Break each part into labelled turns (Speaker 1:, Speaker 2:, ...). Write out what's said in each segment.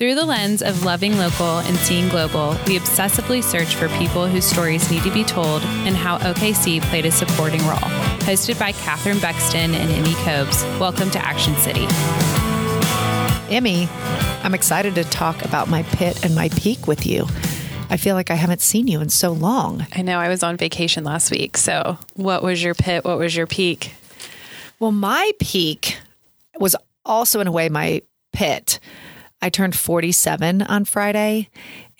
Speaker 1: Through the lens of loving local and seeing global, we obsessively search for people whose stories need to be told and how OKC played a supporting role. Hosted by Catherine Bexton and Emmy Cobes. Welcome to Action City.
Speaker 2: Emmy, I'm excited to talk about my pit and my peak with you. I feel like I haven't seen you in so long.
Speaker 1: I know I was on vacation last week. So, what was your pit? What was your peak?
Speaker 2: Well, my peak was also, in a way, my pit. I turned 47 on Friday,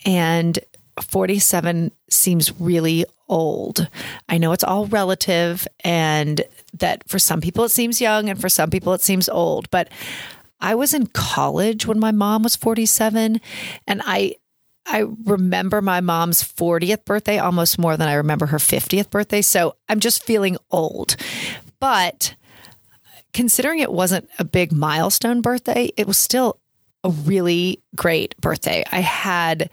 Speaker 2: and 47 seems really old. I know it's all relative, and that for some people it seems young, and for some people it seems old. But I was in college when my mom was 47, and I I remember my mom's 40th birthday almost more than I remember her 50th birthday. So I'm just feeling old. But considering it wasn't a big milestone birthday, it was still a really great birthday. I had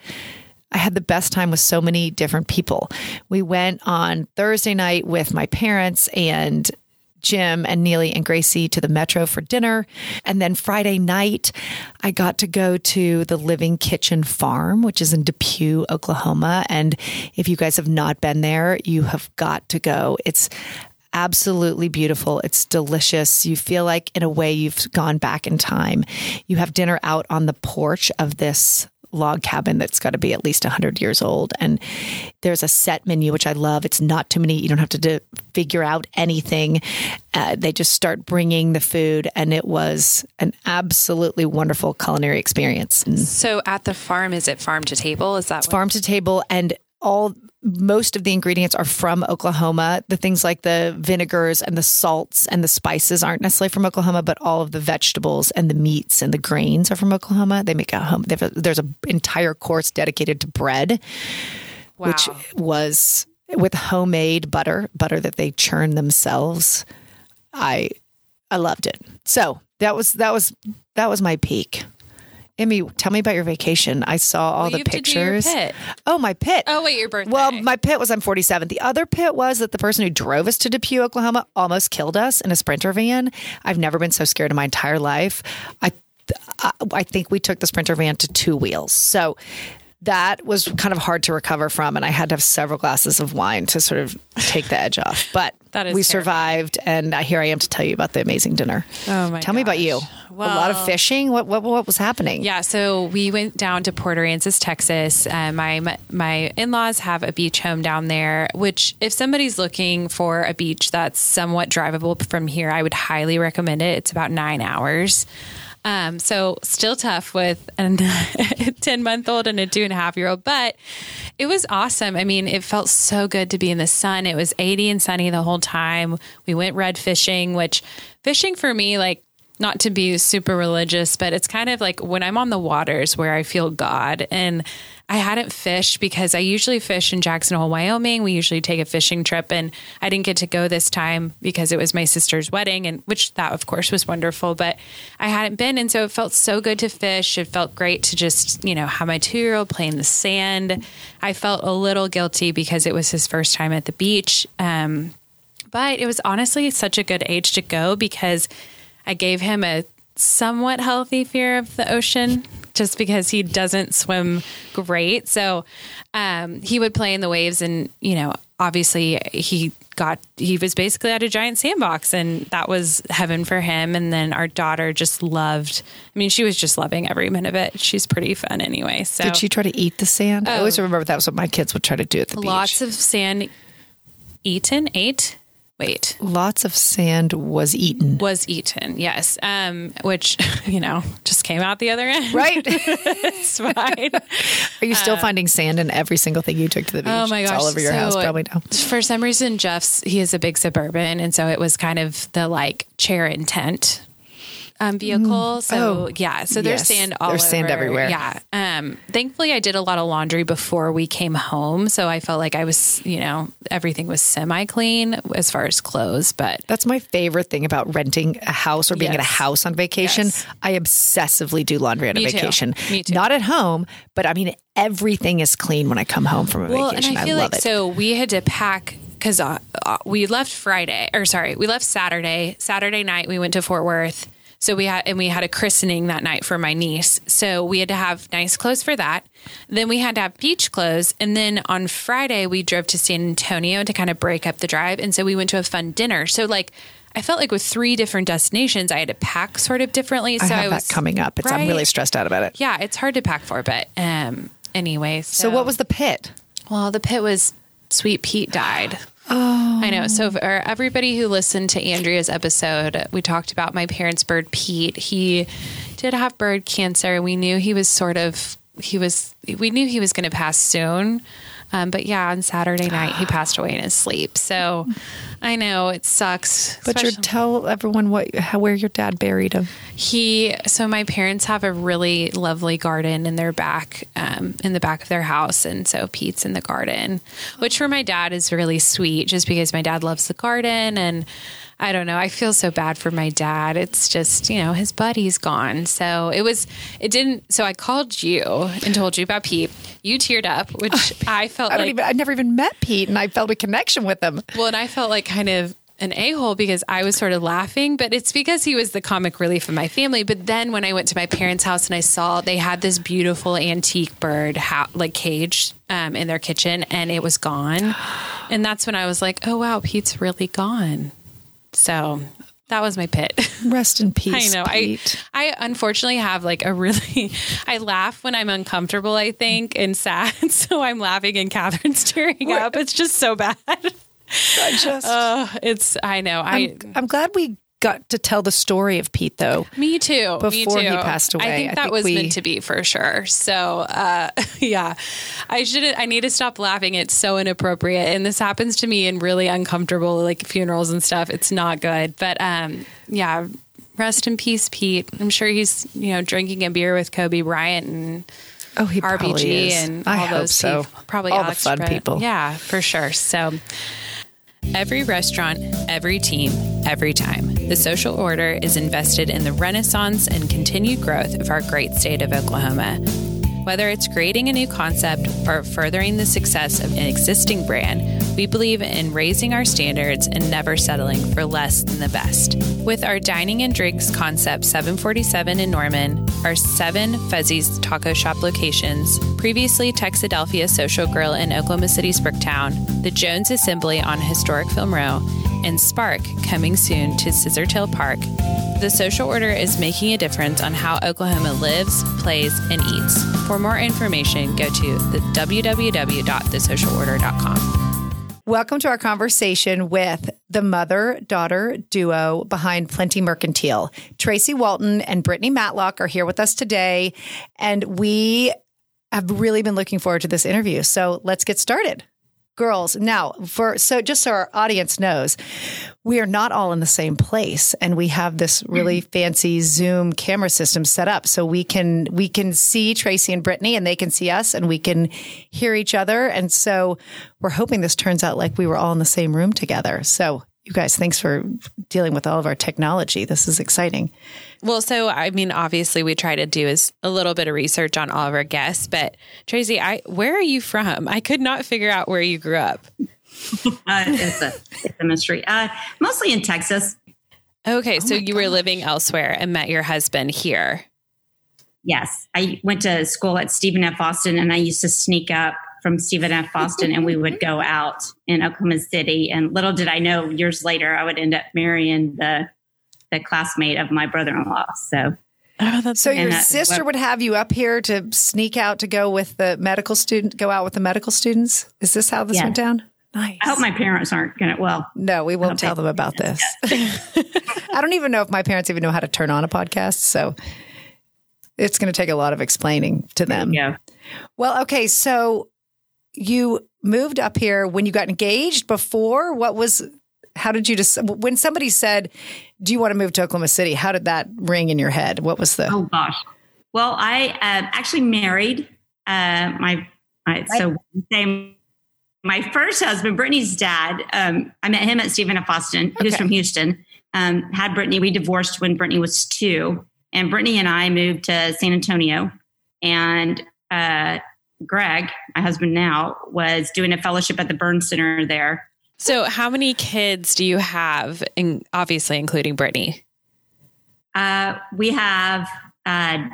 Speaker 2: I had the best time with so many different people. We went on Thursday night with my parents and Jim and Neely and Gracie to the Metro for dinner. And then Friday night, I got to go to the Living Kitchen Farm, which is in Depew, Oklahoma. And if you guys have not been there, you have got to go. It's absolutely beautiful. It's delicious. You feel like, in a way, you've gone back in time. You have dinner out on the porch of this log cabin that's got to be at least 100 years old. And there's a set menu, which I love. It's not too many, you don't have to do, figure out anything. Uh, they just start bringing the food, and it was an absolutely wonderful culinary experience.
Speaker 1: So at the farm, is it farm to table? Is that
Speaker 2: farm to table? And all most of the ingredients are from Oklahoma. The things like the vinegars and the salts and the spices aren't necessarily from Oklahoma, but all of the vegetables and the meats and the grains are from Oklahoma. They make a home. A, there's an entire course dedicated to bread, wow. which was with homemade butter, butter that they churn themselves. I I loved it. So that was that was that was my peak. Emmy, tell me about your vacation. I saw all well, the pictures. Oh, my pit.
Speaker 1: Oh, wait, your birthday.
Speaker 2: Well, my pit was on 47. The other pit was that the person who drove us to Depew, Oklahoma, almost killed us in a sprinter van. I've never been so scared in my entire life. I, I think we took the sprinter van to two wheels. So that was kind of hard to recover from, and I had to have several glasses of wine to sort of take the edge off. But we terrible. survived, and here I am to tell you about the amazing dinner.
Speaker 1: Oh my!
Speaker 2: Tell
Speaker 1: gosh.
Speaker 2: me about you. Well, a lot of fishing. What, what what was happening?
Speaker 1: Yeah, so we went down to Port Aransas, Texas. Uh, my my in laws have a beach home down there. Which, if somebody's looking for a beach that's somewhat drivable from here, I would highly recommend it. It's about nine hours. Um, so still tough with a 10 month old and a two and a half year old, but it was awesome. I mean, it felt so good to be in the sun. It was 80 and sunny the whole time. We went red fishing, which fishing for me, like not to be super religious, but it's kind of like when I'm on the waters where I feel God. And I hadn't fished because I usually fish in Jackson Hole, Wyoming. We usually take a fishing trip, and I didn't get to go this time because it was my sister's wedding, and which that of course was wonderful. But I hadn't been, and so it felt so good to fish. It felt great to just you know have my two year old play in the sand. I felt a little guilty because it was his first time at the beach. Um, but it was honestly such a good age to go because I gave him a somewhat healthy fear of the ocean just because he doesn't swim great. So um, he would play in the waves, and you know, obviously he got he was basically at a giant sandbox, and that was heaven for him. And then our daughter just loved. I mean, she was just loving every minute of it. She's pretty fun anyway. So
Speaker 2: did she try to eat the sand? Oh, I always remember that was what my kids would try to do at the
Speaker 1: lots
Speaker 2: beach.
Speaker 1: Lots of sand eaten, ate. Wait.
Speaker 2: Lots of sand was eaten.
Speaker 1: Was eaten, yes. Um, which, you know, just came out the other end.
Speaker 2: Right.
Speaker 1: it's fine.
Speaker 2: Are you still uh, finding sand in every single thing you took to the beach?
Speaker 1: Oh my gosh.
Speaker 2: It's all over your so house, probably now.
Speaker 1: For some reason, Jeff's, he is a big suburban. And so it was kind of the like chair and tent um, vehicle. Mm. So oh, yeah, so there's yes. sand all
Speaker 2: there's
Speaker 1: over.
Speaker 2: sand everywhere.
Speaker 1: Yeah. Um, thankfully, I did a lot of laundry before we came home, so I felt like I was, you know, everything was semi clean as far as clothes. But
Speaker 2: that's my favorite thing about renting a house or being yes. at a house on vacation. Yes. I obsessively do laundry on
Speaker 1: Me
Speaker 2: a vacation.
Speaker 1: Too. Me too.
Speaker 2: Not at home, but I mean everything is clean when I come home from a
Speaker 1: well,
Speaker 2: vacation.
Speaker 1: And I feel
Speaker 2: I
Speaker 1: like
Speaker 2: it.
Speaker 1: so we had to pack because uh, uh, we left Friday or sorry, we left Saturday. Saturday night we went to Fort Worth So we had, and we had a christening that night for my niece. So we had to have nice clothes for that. Then we had to have beach clothes. And then on Friday, we drove to San Antonio to kind of break up the drive. And so we went to a fun dinner. So, like, I felt like with three different destinations, I had to pack sort of differently. So
Speaker 2: I have
Speaker 1: I was,
Speaker 2: that coming up. It's, I'm really stressed out about it.
Speaker 1: Yeah, it's hard to pack for, but um, anyway. So,
Speaker 2: So, what was the pit?
Speaker 1: well, the pit was Sweet Pete died. Oh. I know. So, for everybody who listened to Andrea's episode, we talked about my parents' bird, Pete. He did have bird cancer. We knew he was sort of, he was, we knew he was going to pass soon. Um, but yeah, on Saturday night, he passed away in his sleep. So I know it sucks.
Speaker 2: But you tell everyone what how where your dad buried him.
Speaker 1: he so my parents have a really lovely garden in their back um, in the back of their house and so pete's in the garden which for my dad is really sweet just because my dad loves the garden and i don't know i feel so bad for my dad it's just you know his buddy's gone so it was it didn't so i called you and told you about pete you teared up which i felt
Speaker 2: I don't
Speaker 1: like
Speaker 2: even I never even met Pete and I felt a connection with him.
Speaker 1: well, and I felt like kind of an a hole because I was sort of laughing, but it's because he was the comic relief of my family. But then when I went to my parents' house and I saw they had this beautiful antique bird ha- like cage um, in their kitchen and it was gone. And that's when I was like, oh, wow, Pete's really gone. So that was my pit.
Speaker 2: Rest in peace.
Speaker 1: I know.
Speaker 2: Pete.
Speaker 1: I I unfortunately have like a really I laugh when I'm uncomfortable, I think, and sad. So I'm laughing and Catherine's tearing up. It's just so bad.
Speaker 2: I just
Speaker 1: Uh, it's I know. I
Speaker 2: I'm, I'm glad we got to tell the story of Pete though.
Speaker 1: me too. me
Speaker 2: Before
Speaker 1: too.
Speaker 2: he passed away,
Speaker 1: I think
Speaker 2: I
Speaker 1: that
Speaker 2: think
Speaker 1: was
Speaker 2: we-
Speaker 1: meant to be for sure. So uh, yeah, I shouldn't. I need to stop laughing. It's so inappropriate, and this happens to me in really uncomfortable like funerals and stuff. It's not good. But um, yeah, rest in peace, Pete. I'm sure he's you know drinking a beer with Kobe Bryant and.
Speaker 2: Oh, he probably
Speaker 1: RBG
Speaker 2: is.
Speaker 1: and
Speaker 2: I
Speaker 1: all
Speaker 2: hope
Speaker 1: those
Speaker 2: so.
Speaker 1: people. Probably
Speaker 2: all
Speaker 1: Alex
Speaker 2: the fun people.
Speaker 1: Yeah, for sure. So every restaurant, every team, every time. The social order is invested in the renaissance and continued growth of our great state of Oklahoma. Whether it's creating a new concept or furthering the success of an existing brand, we believe in raising our standards and never settling for less than the best. With our dining and drinks concept 747 in Norman, our seven Fuzzy's taco shop locations, previously Texadelphia Social Grill in Oklahoma City's Bricktown, the Jones Assembly on Historic Film Row, and Spark coming soon to Scissortail Park, the social order is making a difference on how Oklahoma lives, plays, and eats. For more information, go to the www.thesocialorder.com.
Speaker 2: Welcome to our conversation with the mother daughter duo behind Plenty Mercantile. Tracy Walton and Brittany Matlock are here with us today, and we have really been looking forward to this interview. So let's get started. Girls, now for so just so our audience knows, we are not all in the same place and we have this really mm-hmm. fancy Zoom camera system set up. So we can we can see Tracy and Brittany and they can see us and we can hear each other. And so we're hoping this turns out like we were all in the same room together. So you guys, thanks for dealing with all of our technology. This is exciting.
Speaker 1: Well, so I mean, obviously, we try to do is a little bit of research on all of our guests. But Tracy, I where are you from? I could not figure out where you grew up.
Speaker 3: Uh, it's a it's a mystery. Uh, mostly in Texas.
Speaker 1: Okay, so you were living elsewhere and met your husband here.
Speaker 3: Yes, I went to school at Stephen F. Austin, and I used to sneak up from Stephen F. Austin, and we would go out in Oklahoma City. And little did I know, years later, I would end up marrying the the classmate of my brother-in-law. So
Speaker 1: Oh, that's
Speaker 2: So your
Speaker 3: And that-
Speaker 2: sister would have you up here to sneak out to go with the medical student, go out with the medical students. Is this how this
Speaker 3: Yes.
Speaker 2: went down? Nice.
Speaker 3: I hope my parents aren't gonna. Well,
Speaker 2: No, we won't tell them about this. I don't even know if my parents even know how to turn on a podcast. So it's going to take a lot of explaining to them.
Speaker 3: yeah.
Speaker 2: Well, okay. So you moved up here when you got engaged before? What was, how did you just, when somebody said, do you want to move to Oklahoma City? How did that ring in your head? What was the,
Speaker 3: Oh gosh. Well, I uh, actually married uh, my, my so say my first husband, Brittany's dad. Um, I met him at Stephen F. Austin. He was from Houston. Um, had Brittany. We divorced when Brittany was two, and Brittany and I moved to San Antonio. And uh, Greg, my husband now, was doing a fellowship at the Burn Center there.
Speaker 1: So, how many kids do you have? In, obviously, including Brittany.
Speaker 3: uh, we have uh,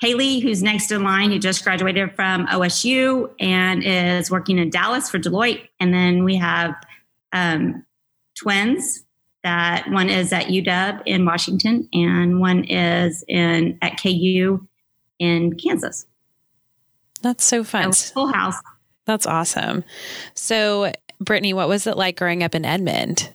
Speaker 3: Haley, who's next in line, who just graduated from OSU and is working in Dallas for Deloitte. And then we have um, twins that one is at UW in Washington and one is in at KU in Kansas.
Speaker 1: That's so fun.
Speaker 3: full house.
Speaker 1: That's awesome. So, Brittany, what was it like growing up in Edmond?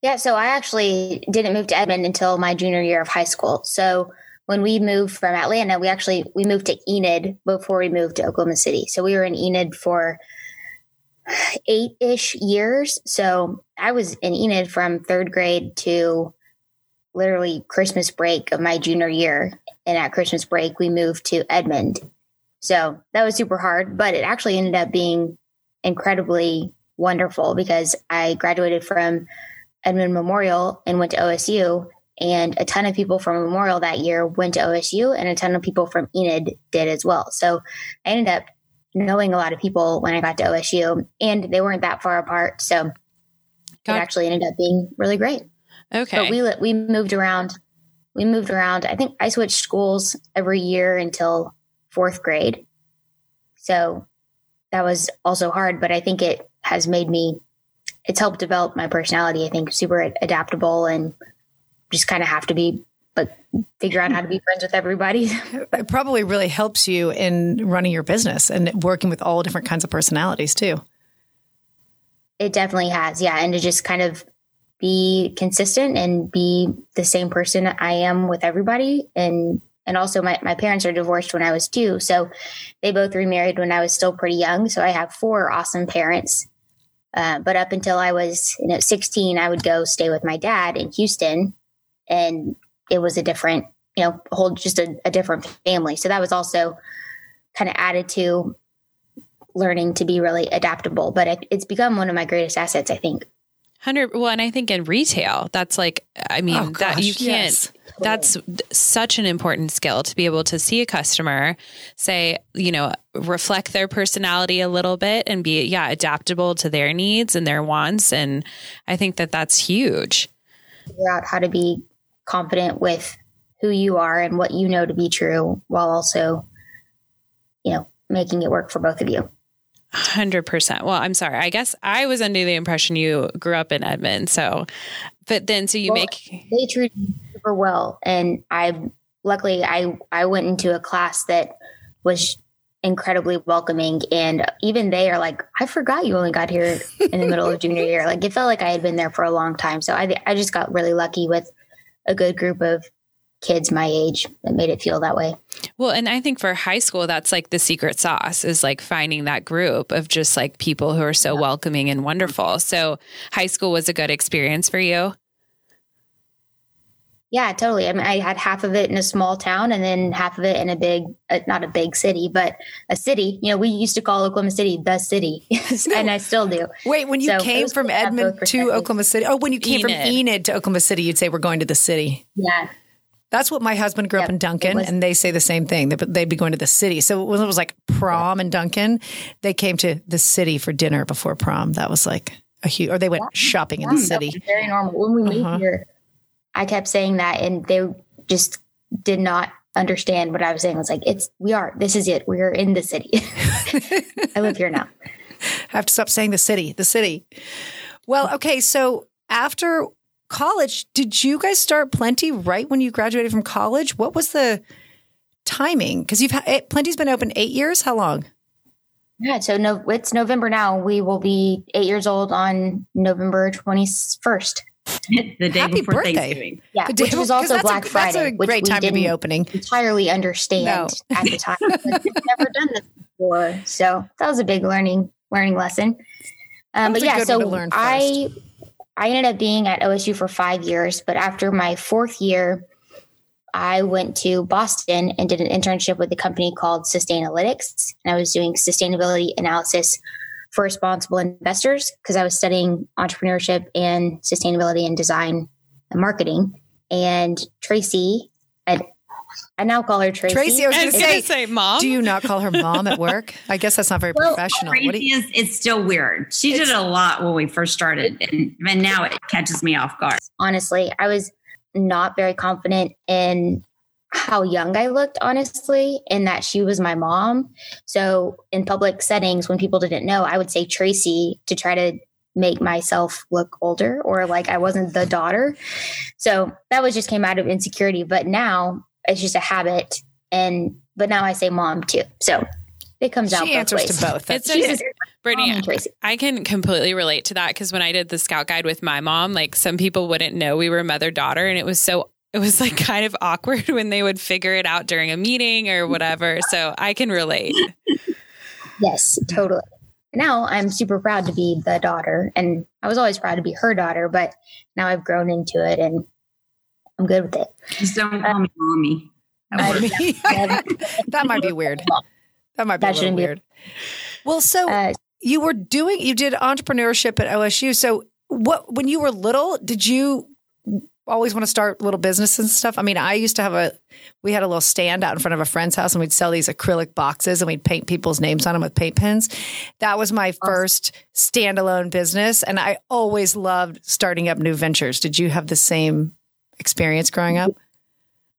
Speaker 4: Yeah, so I actually didn't move to Edmond until my junior year of high school. So when we moved from Atlanta, we actually we moved to Enid before we moved to Oklahoma City. So we were in Enid for eight ish years. So I was in Enid from third grade to literally Christmas break of my junior year. And at Christmas break, we moved to Edmond. So that was super hard, but it actually ended up being incredibly wonderful because I graduated from Edmond Memorial and went to OSU and a ton of people from Memorial that year went to OSU, and a ton of people from Enid did as well. So I ended up knowing a lot of people when I got to OSU, and they weren't that far apart. So got it actually ended up being really great.
Speaker 1: Okay.
Speaker 4: But we we moved around. We moved around. I think I switched schools every year until fourth grade. So that was also hard, but I think it has made me. It's helped develop my personality. I think super adaptable and just kind of have to be but figure out how to be friends with everybody.
Speaker 2: It probably really helps you in running your business and working with all different kinds of personalities too.
Speaker 4: It definitely has. Yeah. And to just kind of be consistent and be the same person I am with everybody. And and also my, my parents are divorced when I was two. So they both remarried when I was still pretty young. So I have four awesome parents. Uh, but up until I was you know 16, I would go stay with my dad in Houston and it was a different, you know, whole just a, a different family. So that was also kind of added to learning to be really adaptable. But it, it's become one of my greatest assets, I think.
Speaker 1: Hundred. Well, and I think in retail, that's like, I mean, oh, that you can't. Yes. That's such an important skill to be able to see a customer, say, you know, reflect their personality a little bit and be, yeah, adaptable to their needs and their wants. And I think that that's huge.
Speaker 4: Figure out how to be confident with who you are and what you know to be true while also, you know, making it work for both of you.
Speaker 1: 100%. Well, I'm sorry. I guess I was under the impression you grew up in Edmond. So, but then, so you well, make.
Speaker 4: They treat super well. And I, luckily, I, I went into a class that was incredibly welcoming. And even they are like, I forgot you only got here in the middle of junior year. Like it felt like I had been there for a long time. So I, I just got really lucky with a good group of kids my age that made it feel that way.
Speaker 1: Well, and I think for high school, that's like the secret sauce is like finding that group of just like people who are so yeah. welcoming and wonderful. So high school was a good experience for you.
Speaker 4: Yeah, totally. I mean, I had half of it in a small town and then half of it in a big, uh, not a big city, but a city. You know, we used to call Oklahoma City the city, and I still do.
Speaker 2: Wait, when you so came from Edmond to Oklahoma City, oh, when you came Enid. from Enid to Oklahoma City, you'd say we're going to the city.
Speaker 4: Yeah.
Speaker 2: That's what my husband grew yep, up in Duncan, was, and they say the same thing. They'd be going to the city. So when it was like prom in Duncan, they came to the city for dinner before prom. That was like a huge, or they went yeah, shopping in the city.
Speaker 4: very normal. When we moved uh-huh. here, I kept saying that, and they just did not understand what I was saying. I was like, "It's we are. This is it. We are in the city. I live here now."
Speaker 2: I have to stop saying the city. The city. Well, okay. So after college, did you guys start Plenty right when you graduated from college? What was the timing? Because you've had Plenty's been open eight years. How long?
Speaker 4: Yeah, so no, it's November now. We will be eight years old on November twenty first.
Speaker 3: the day
Speaker 2: Happy
Speaker 3: before
Speaker 2: birthday.
Speaker 3: Thanksgiving.
Speaker 4: Yeah, Good which was also Black a, Friday.
Speaker 2: That's a great time to be opening.
Speaker 4: Entirely understand no. at the time. we've never done this before, so that was a big learning learning lesson. Um, but yeah, so I I ended up being at OSU for five years, but after my fourth year, I went to Boston and did an internship with a company called Sustainalytics, and I was doing sustainability analysis for responsible investors because I was studying entrepreneurship and sustainability and design and marketing. And Tracy, I, I now call her Tracy.
Speaker 2: Tracy, I was going to say,
Speaker 1: say, mom.
Speaker 2: Do you not call her mom at work? I guess that's not very well, professional.
Speaker 3: Tracy you, is, it's still weird. She did a lot when we first started, and, and now it catches me off guard.
Speaker 4: Honestly, I was not very confident in how young I looked, honestly, and that she was my mom. So in public settings, when people didn't know, I would say Tracy to try to make myself look older or like I wasn't the daughter. So that was just came out of insecurity. But now it's just a habit. And but now I say mom too. So it comes
Speaker 2: she
Speaker 4: out.
Speaker 2: She answers
Speaker 4: ways.
Speaker 2: to both.
Speaker 1: It's a, Brittany, I can completely relate to that because when I did the scout guide with my mom, like some people wouldn't know we were mother daughter, and it was so it was like kind of awkward when they would figure it out during a meeting or whatever. So I can relate.
Speaker 4: Yes, totally. Now I'm super proud to be the daughter, and I was always proud to be her daughter, but now I've grown into it and I'm good with it.
Speaker 3: Just don't call me mommy.
Speaker 2: That, that might be weird. That might be that a little weird. Be. Well, so uh, you were doing, you did entrepreneurship at OSU. So, what when you were little, did you always want to start little businesses and stuff? I mean, I used to have a, we had a little stand out in front of a friend's house and we'd sell these acrylic boxes and we'd paint people's names on them with paint pens. That was my first standalone business. And I always loved starting up new ventures. Did you have the same experience growing up?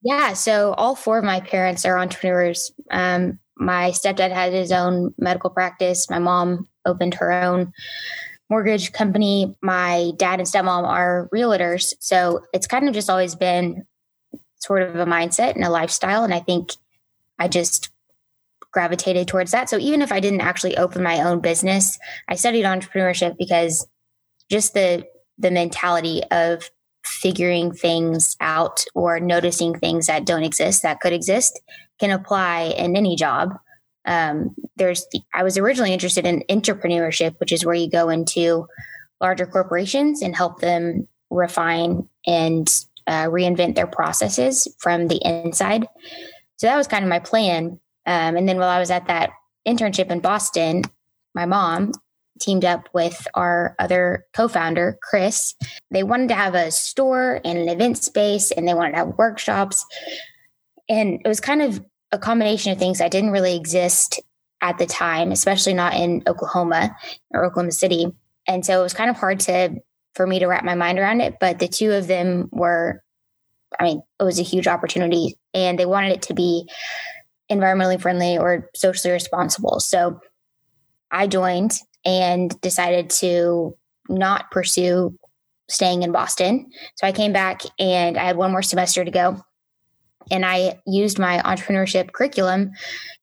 Speaker 4: Yeah. So all four of my parents are entrepreneurs. Um, my stepdad had his own medical practice. My mom opened her own mortgage company. My dad and stepmom are realtors. So it's kind of just always been sort of a mindset and a lifestyle. And I think I just gravitated towards that. So even if I didn't actually open my own business, I studied entrepreneurship because just the the mentality of figuring things out or noticing things that don't exist that could exist can apply in any job. Um, there's, I was originally interested in intrapreneurship, which is where you go into larger corporations and help them refine and uh, reinvent their processes from the inside. So that was kind of my plan. Um, and then while I was at that internship in Boston, my mom teamed up with our other co-founder chris they wanted to have a store and an event space and they wanted to have workshops and it was kind of a combination of things that didn't really exist at the time especially not in oklahoma or oklahoma city and so it was kind of hard to for me to wrap my mind around it but the two of them were i mean it was a huge opportunity and they wanted it to be environmentally friendly or socially responsible so I joined and decided to not pursue staying in Boston. So I came back and I had one more semester to go. And I used my entrepreneurship curriculum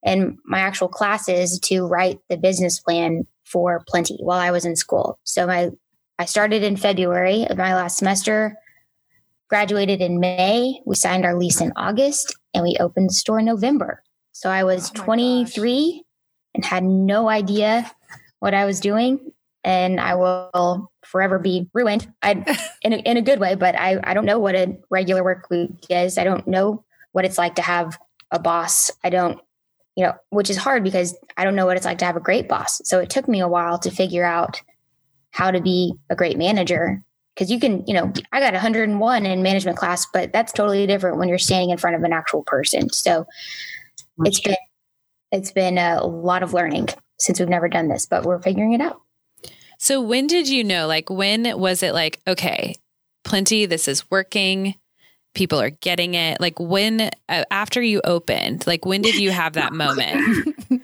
Speaker 4: and my actual classes to write the business plan for Plenty while I was in school. So my I started in February of my last semester, graduated in May. We signed our lease in August and we opened the store in November. So I was oh 23 gosh. and had no idea what I was doing and I will forever be ruined. I in a, in a good way, but I I don't know what a regular work week is. I don't know what it's like to have a boss. I don't you know, which is hard because I don't know what it's like to have a great boss. So it took me a while to figure out how to be a great manager because you can, you know, I got 101 in management class, but that's totally different when you're standing in front of an actual person. So it's been it's been a lot of learning since we've never done this, but we're figuring it out.
Speaker 1: So when did you know? Like when was it like, okay, plenty, this is working. People are getting it. Like when uh, after you opened, like when did you have that moment?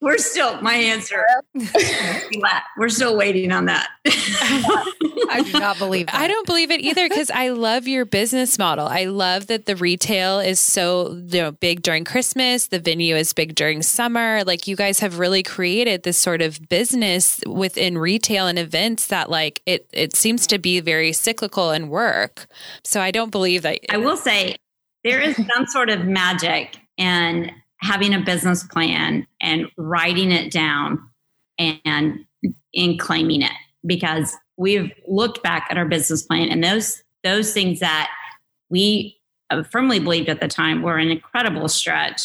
Speaker 3: We're still my answer. We're still waiting on that.
Speaker 2: I do not believe that.
Speaker 1: I don't believe it either because I love your business model. I love that the retail is so you know big during Christmas. The venue is big during summer. Like you guys have really created this sort of business within retail and events that like it it seems to be very cyclical and work. So I don't believe that.
Speaker 3: I will say there is some sort of magic and having a business plan and writing it down and in claiming it. Because we've looked back at our business plan and those those things that we firmly believed at the time were an incredible stretch.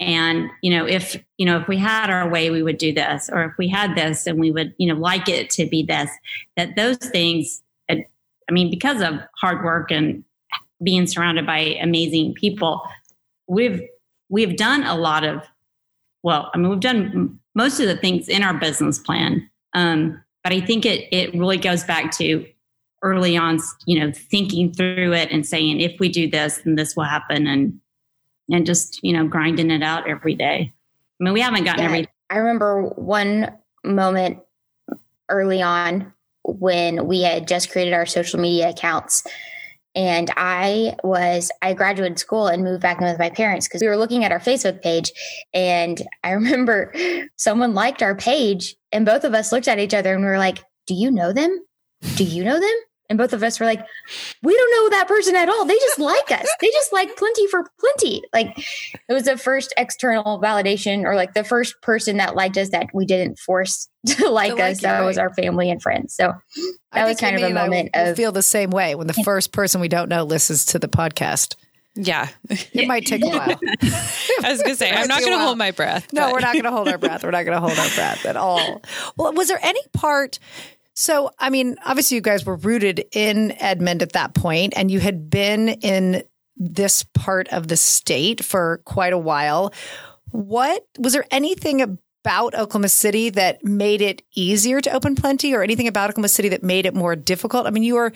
Speaker 3: And you know if you know if we had our way we would do this. Or if we had this and we would you know like it to be this. That those things i mean because of hard work and being surrounded by amazing people we've we've done a lot of, well, I mean, we've done most of the things in our business plan. Um, but I think it, it really goes back to early on, you know, thinking through it and saying, if we do this, then this will happen, and and just you know, grinding it out every day. I mean, we haven't gotten yeah, every.
Speaker 4: I remember one moment early on when we had just created our social media accounts and I was, I graduated school and moved back in with my parents because we were looking at our Facebook page. And I remember someone liked our page, and both of us looked at each other and we were like, Do you know them? Do you know them? And both of us were like, we don't know that person at all. They just like us. They just like plenty for plenty. Like it was the first external validation or like the first person that liked us that we didn't force to like, to like us. You, that right. was our family and friends. So that was kind of a moment of
Speaker 2: feel the same way when the first person we don't know listens to the podcast.
Speaker 1: Yeah.
Speaker 2: It might take a while.
Speaker 1: I was going to say, I'm not going to hold my breath.
Speaker 2: No, but. we're not going to hold our breath. We're not going to hold our breath at all. Well, was there any part so, I mean, obviously, you guys were rooted in Edmond at that point, and you had been in this part of the state for quite a while. What was there anything about Oklahoma City that made it easier to open plenty, or anything about Oklahoma City that made it more difficult? I mean, your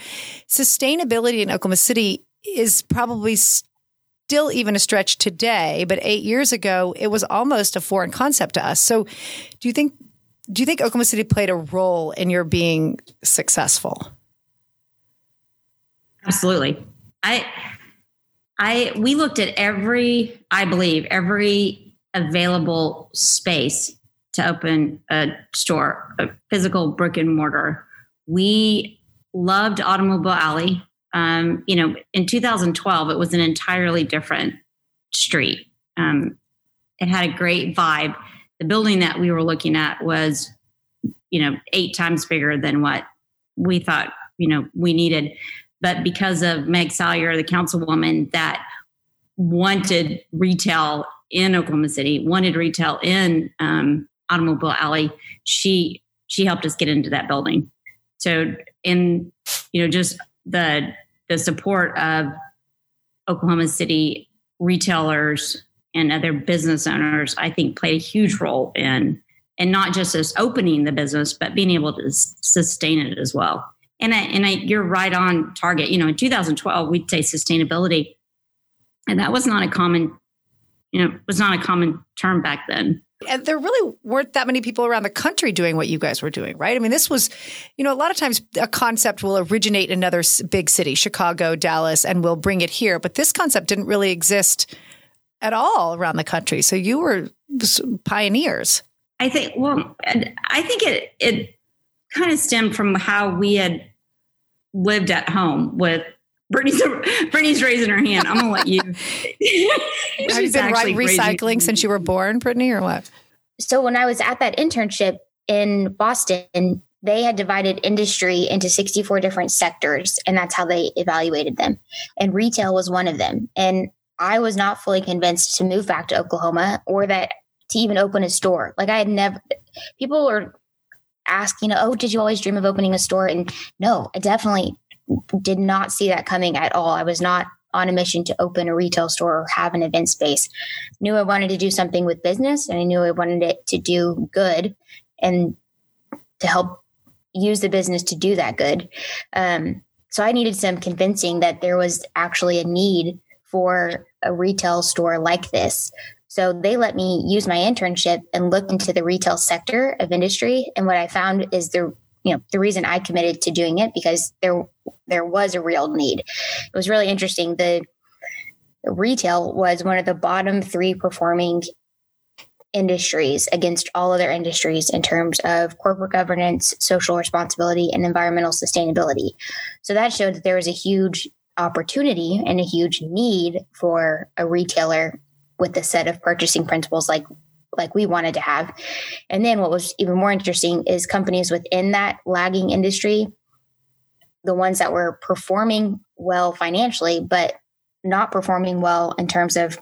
Speaker 2: sustainability in Oklahoma City is probably still even a stretch today, but eight years ago, it was almost a foreign concept to us. So, do you think do you think Oklahoma City played a role in your being successful?
Speaker 3: Absolutely. I I we looked at every, I believe, every available space to open a store, a physical brick and mortar. We loved Automobile Alley. Um, you know, in 2012, it was an entirely different street. Um, it had a great vibe the building that we were looking at was, you know, eight times bigger than what we thought, you know, we needed. But because of Meg Salyer, the councilwoman that wanted retail in Oklahoma City, wanted retail in um, Automobile Alley, she she helped us get into that building. So, in you know, just the the support of Oklahoma City retailers and other business owners, I think, played a huge role in, and not just as opening the business, but being able to sustain it as well. And I, and I, you're right on target. You know, in 2012, we'd say sustainability, and that was not a common, you know, was not a common term back then.
Speaker 2: And there really weren't that many people around the country doing what you guys were doing, right? I mean, this was, you know, a lot of times a concept will originate in another big city, Chicago, Dallas, and we'll bring it here. But this concept didn't really exist at all around the country. So you were pioneers.
Speaker 3: I think. Well, I think it it kind of stemmed from how we had lived at home with Brittany's Brittany's raising her hand. I'm gonna let you.
Speaker 2: Have you been right recycling since you were born, Brittany, or what?
Speaker 4: So when I was at that internship in Boston, they had divided industry into 64 different sectors, and that's how they evaluated them. And retail was one of them. And I was not fully convinced to move back to Oklahoma or that to even open a store. Like I had never, people are asking, oh, did you always dream of opening a store? And no, I definitely did not see that coming at all. I was not on a mission to open a retail store or have an event space. Knew I wanted to do something with business and I knew I wanted it to do good and to help use the business to do that good. Um, so I needed some convincing that there was actually a need for a retail store like this. So they let me use my internship and look into the retail sector of industry. And what I found is the you know the reason I committed to doing it because there there was a real need. It was really interesting. The, retail was one of the bottom three performing industries against all other industries in terms of corporate governance, social responsibility, and environmental sustainability. So that showed that there was a huge opportunity and a huge need for a retailer with a set of purchasing principles like like we wanted to have. And then what was even more interesting is companies within that lagging industry, the ones that were performing well financially, but not performing well in terms of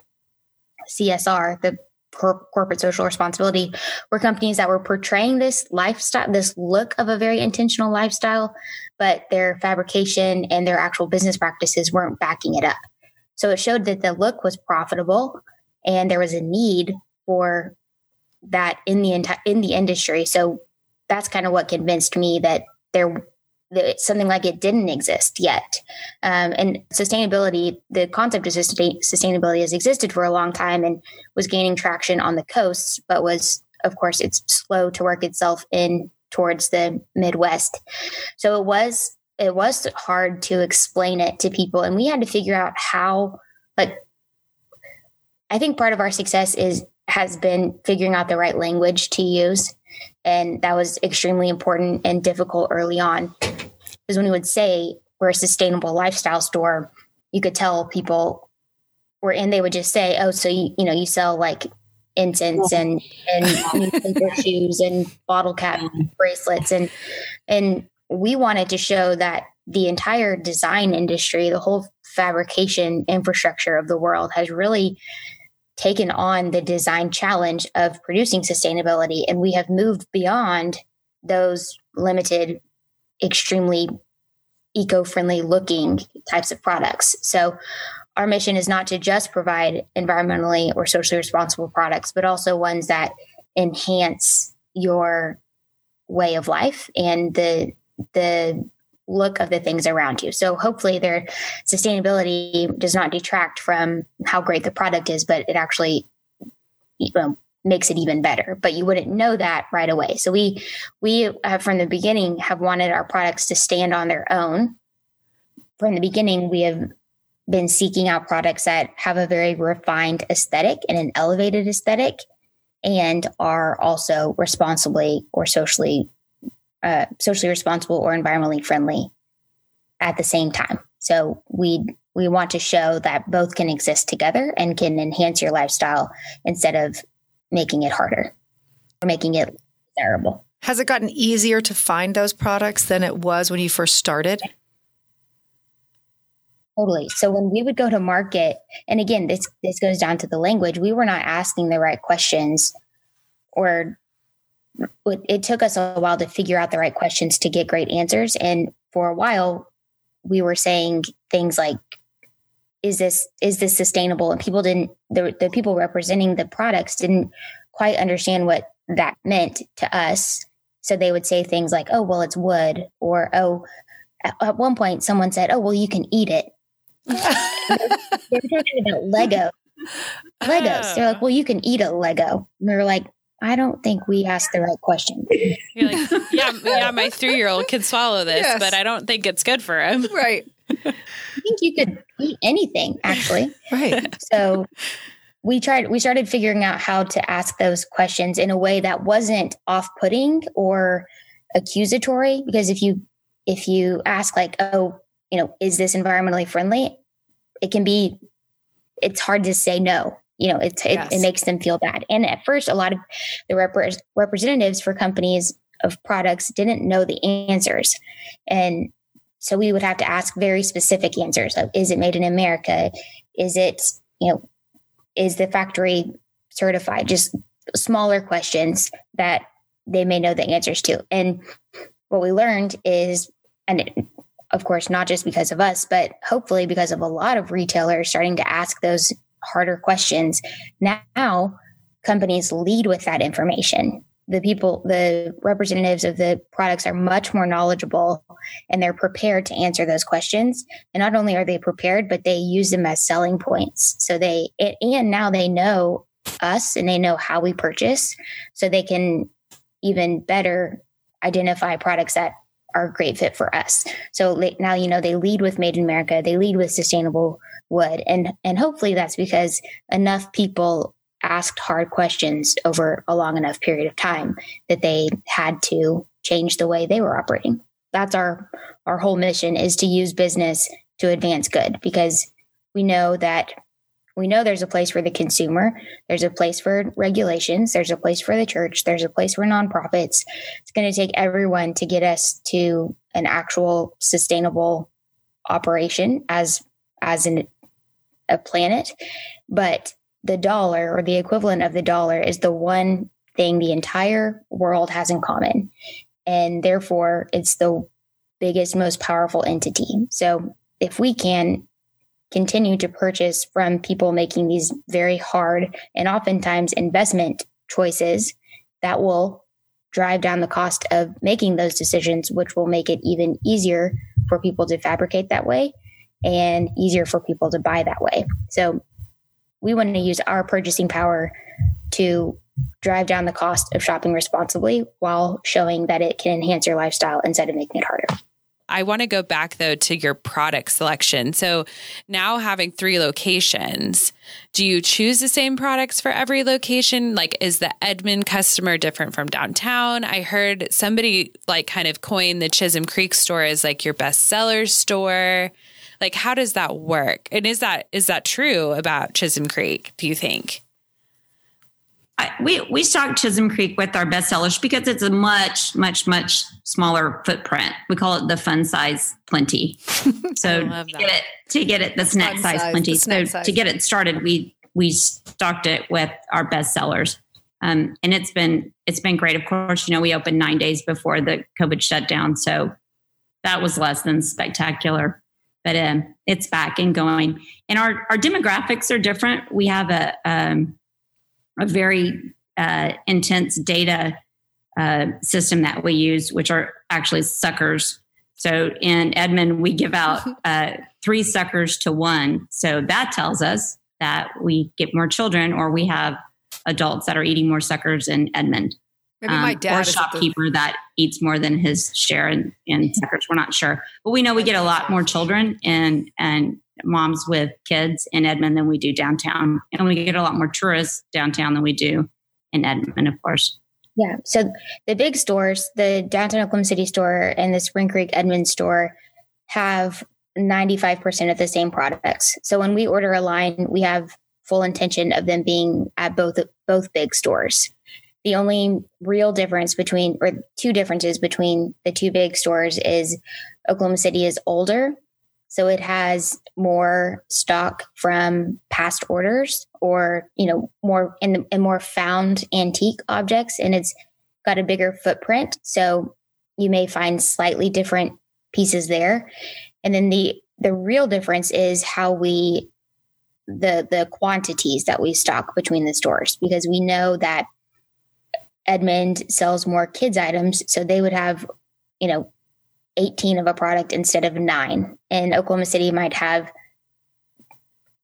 Speaker 4: CSR, the cor- corporate social responsibility, were companies that were portraying this lifestyle, this look of a very intentional lifestyle, but their fabrication and their actual business practices weren't backing it up. So it showed that the look was profitable and there was a need for that in the enti- in the industry. So that's kind of what convinced me that there something like it didn't exist yet. Um, and sustainability, the concept of sustainability has existed for a long time and was gaining traction on the coasts, but was, of course, it's slow to work itself in towards the Midwest. So it was it was hard to explain it to people, and we had to figure out how. Like, I think part of our success is has been figuring out the right language to use. And that was extremely important and difficult early on. Because when we would say we're a sustainable lifestyle store, you could tell people were and they would just say, Oh, so you, you know, you sell like incense and and shoes and bottle cap bracelets and and we wanted to show that the entire design industry, the whole fabrication infrastructure of the world has really taken on the design challenge of producing sustainability. And we have moved beyond those limited, extremely eco friendly looking types of products. So, our mission is not to just provide environmentally or socially responsible products, but also ones that enhance your way of life and the the look of the things around you. So hopefully their sustainability does not detract from how great the product is, but it actually you know, makes it even better. But you wouldn't know that right away. So we we have from the beginning have wanted our products to stand on their own. From the beginning, we have been seeking out products that have a very refined aesthetic and an elevated aesthetic and are also responsibly or socially uh, socially responsible or environmentally friendly at the same time. So we we want to show that both can exist together and can enhance your lifestyle instead of making it harder or making it terrible
Speaker 2: Has it gotten easier to find those products than it was when you first started?
Speaker 4: Totally. So when we would go to market, and again, this this goes down to the language. We were not asking the right questions or it took us a while to figure out the right questions to get great answers. And for a while, we were saying things like, "Is this is this sustainable?" And people didn't. The the people representing the products didn't quite understand what that meant to us. So they would say things like, "Oh, well, it's wood," or "Oh." At one point, someone said, "Oh, well, you can eat it." They were talking about Lego. Legos. They're like, oh. well, you can eat a Lego. And we were like, I don't think we asked the right question.
Speaker 1: You're like, yeah, yeah, my three year old can swallow this, yes. but I don't think it's good for him.
Speaker 2: Right.
Speaker 4: I think you could eat anything, actually.
Speaker 2: Right.
Speaker 4: So we tried, we started figuring out how to ask those questions in a way that wasn't off putting or accusatory. Because if you, if you ask, like, oh, you know, is this environmentally friendly? It can be, it's hard to say no you know it, yes. it, it, makes them feel bad. And at first a lot of the rep- representatives for companies of products didn't know the answers. And so we would have to ask very specific answers like is it made in america? Is it you know is the factory certified? Just smaller questions that they may know the answers to. And what we learned is and it, of course not just because of us but hopefully because of a lot of retailers starting to ask those harder questions. Now, companies lead with that information. The people, the representatives of the products are much more knowledgeable and they're prepared to answer those questions. And not only are they prepared, but they use them as selling points. So they, and now they know us and they know how we purchase. So they can even better identify products that are a great fit for us. So now, you know, they lead with made in America, they lead with sustainable wood, And and hopefully that's because enough people asked hard questions over a long enough period of time that they had to change the way they were operating. That's our our whole mission is to use business to advance good because we know that we know there's a place for the consumer, there's a place for regulations, there's a place for the church, there's a place for nonprofits. It's going to take everyone to get us to an actual sustainable operation as as an a planet, but the dollar or the equivalent of the dollar is the one thing the entire world has in common. And therefore, it's the biggest, most powerful entity. So if we can continue to purchase from people making these very hard and oftentimes investment choices, that will drive down the cost of making those decisions, which will make it even easier for people to fabricate that way and easier for people to buy that way. So we want to use our purchasing power to drive down the cost of shopping responsibly while showing that it can enhance your lifestyle instead of making it harder.
Speaker 1: I want to go back though to your product selection. So now having three locations, do you choose the same products for every location? Like, is the Edmond customer different from downtown? I heard somebody like kind of coin the Chisholm Creek store as like your bestseller store. Like, how does that work? And is that is that true about Chisholm Creek? Do you think?
Speaker 3: I, we we stock Chisholm Creek with our bestsellers because it's a much much much smaller footprint. We call it the fun size plenty. So to get it to get it the snack fun size, size plenty. So size. to get it started, we we stocked it with our bestsellers, um, and it's been it's been great. Of course, you know we opened nine days before the COVID shutdown, so that was less than spectacular. But um, it's back and going, and our our demographics are different. We have a um, a very uh, intense data uh, system that we use, which are actually suckers. So in Edmond, we give out uh, three suckers to one. So that tells us that we get more children or we have adults that are eating more suckers in Edmond.
Speaker 2: Maybe my um, dad
Speaker 3: or shopkeeper the- that eats more than his share in, in suckers. We're not sure, but we know we get a lot more children and and moms with kids in Edmond than we do downtown. And we get a lot more tourists downtown than we do in Edmond, of course.
Speaker 4: Yeah. So the big stores, the downtown Oklahoma City store and the Spring Creek Edmond store have 95% of the same products. So when we order a line, we have full intention of them being at both both big stores. The only real difference between or two differences between the two big stores is Oklahoma City is older so it has more stock from past orders or, you know, more in the, and more found antique objects and it's got a bigger footprint. So you may find slightly different pieces there. And then the the real difference is how we the the quantities that we stock between the stores because we know that Edmond sells more kids items so they would have you know 18 of a product instead of nine. And Oklahoma City might have,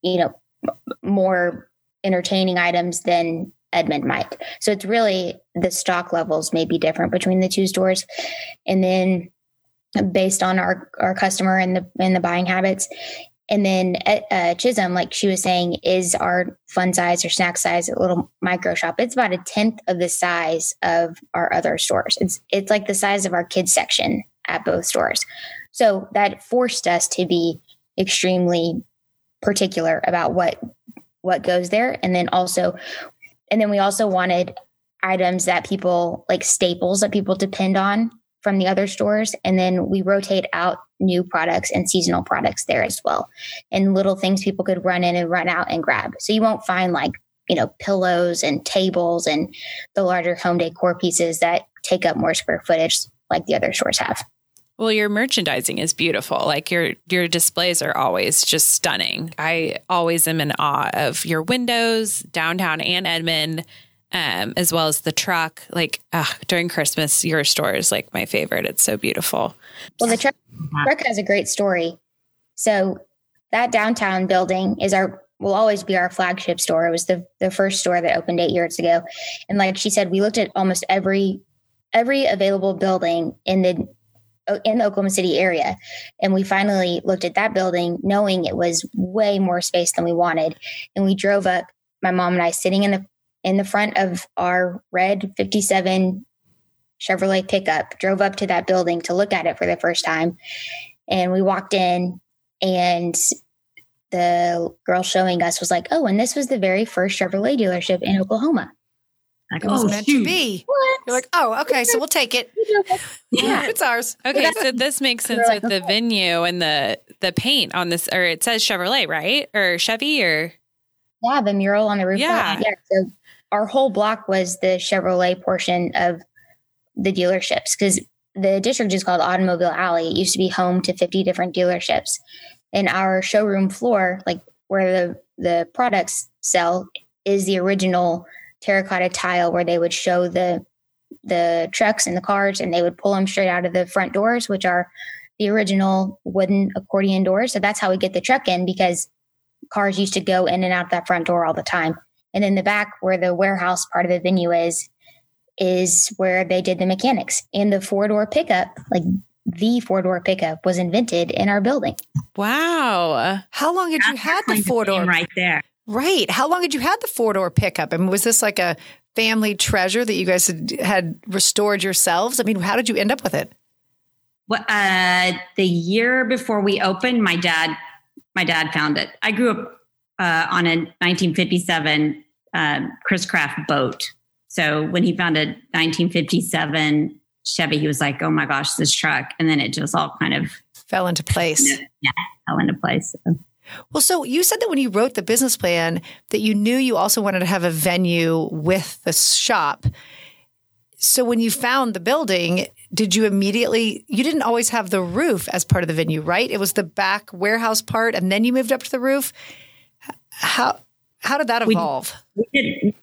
Speaker 4: you know, more entertaining items than Edmond might. So it's really the stock levels may be different between the two stores. And then based on our, our customer and the and the buying habits. And then uh, Chisholm, like she was saying, is our fun size or snack size, a little micro shop. It's about a tenth of the size of our other stores. It's it's like the size of our kids section at both stores. So that forced us to be extremely particular about what what goes there. And then also and then we also wanted items that people like staples that people depend on from the other stores. And then we rotate out new products and seasonal products there as well. And little things people could run in and run out and grab. So you won't find like you know pillows and tables and the larger home decor pieces that take up more square footage like the other stores have
Speaker 1: well, your merchandising is beautiful. Like your your displays are always just stunning. I always am in awe of your windows, downtown and Edmond, um, as well as the truck. Like during Christmas, your store is like my favorite. It's so beautiful.
Speaker 4: Well, the truck, truck has a great story. So that downtown building is our will always be our flagship store. It was the the first store that opened eight years ago, and like she said, we looked at almost every every available building in the in the Oklahoma City area. And we finally looked at that building knowing it was way more space than we wanted. And we drove up, my mom and I sitting in the in the front of our red 57 Chevrolet pickup, drove up to that building to look at it for the first time. And we walked in and the girl showing us was like, "Oh, and this was the very first Chevrolet dealership in Oklahoma."
Speaker 2: Like, it was oh, meant shoot. to be. What? You're like, oh, okay, so we'll take it. yeah, it's ours.
Speaker 1: Okay, so this makes sense with the venue and the the paint on this, or it says Chevrolet, right, or Chevy, or
Speaker 4: yeah, the mural on the roof.
Speaker 1: Yeah,
Speaker 4: yeah. So our whole block was the Chevrolet portion of the dealerships because the district is called Automobile Alley. It used to be home to 50 different dealerships. And our showroom floor, like where the the products sell, is the original terracotta tile where they would show the the trucks and the cars and they would pull them straight out of the front doors, which are the original wooden accordion doors. So that's how we get the truck in because cars used to go in and out that front door all the time. And then the back where the warehouse part of the venue is, is where they did the mechanics and the four door pickup, like the four door pickup was invented in our building.
Speaker 1: Wow.
Speaker 2: How long had you had the four door?
Speaker 3: right there.
Speaker 2: Right. How long had you had the four door pickup? I mean, was this like a family treasure that you guys had, had restored yourselves? I mean, how did you end up with it?
Speaker 3: Well, uh, the year before we opened, my dad, my dad found it. I grew up uh, on a 1957 uh, Chris Craft boat. So when he found a 1957 Chevy, he was like, "Oh my gosh, this truck!" And then it just all kind of
Speaker 2: Fell into place.
Speaker 3: yeah, fell into place.
Speaker 2: Well, so you said that when you wrote the business plan that you knew you also wanted to have a venue with the shop. So when you found the building, did you immediately you didn't always have the roof as part of the venue, right? It was the back warehouse part and then you moved up to the roof. How how did that evolve?
Speaker 3: We did.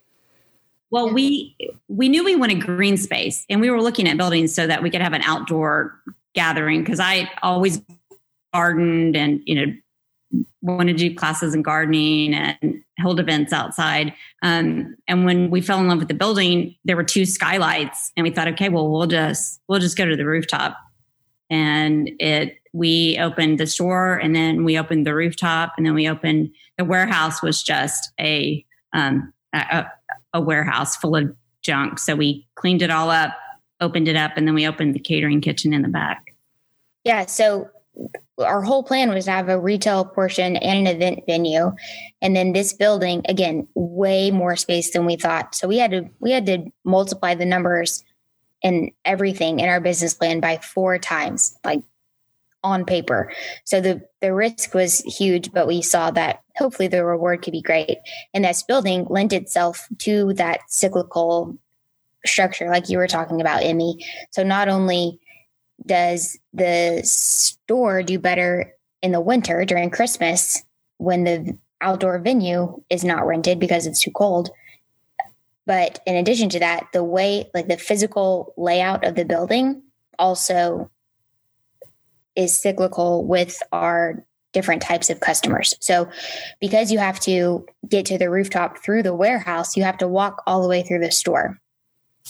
Speaker 3: Well, we we knew we wanted green space, and we were looking at buildings so that we could have an outdoor gathering. Because I always gardened, and you know, wanted to do classes in gardening and hold events outside. Um, and when we fell in love with the building, there were two skylights, and we thought, okay, well, we'll just we'll just go to the rooftop. And it we opened the store, and then we opened the rooftop, and then we opened the warehouse was just a um, a, a warehouse full of junk. So we cleaned it all up, opened it up, and then we opened the catering kitchen in the back.
Speaker 4: Yeah. So our whole plan was to have a retail portion and an event venue. And then this building, again, way more space than we thought. So we had to we had to multiply the numbers and everything in our business plan by four times, like on paper. So the the risk was huge, but we saw that hopefully the reward could be great. And this building lent itself to that cyclical structure, like you were talking about, Emmy. So not only does the store do better in the winter during Christmas when the outdoor venue is not rented because it's too cold. But in addition to that, the way, like the physical layout of the building also is cyclical with our different types of customers. So, because you have to get to the rooftop through the warehouse, you have to walk all the way through the store.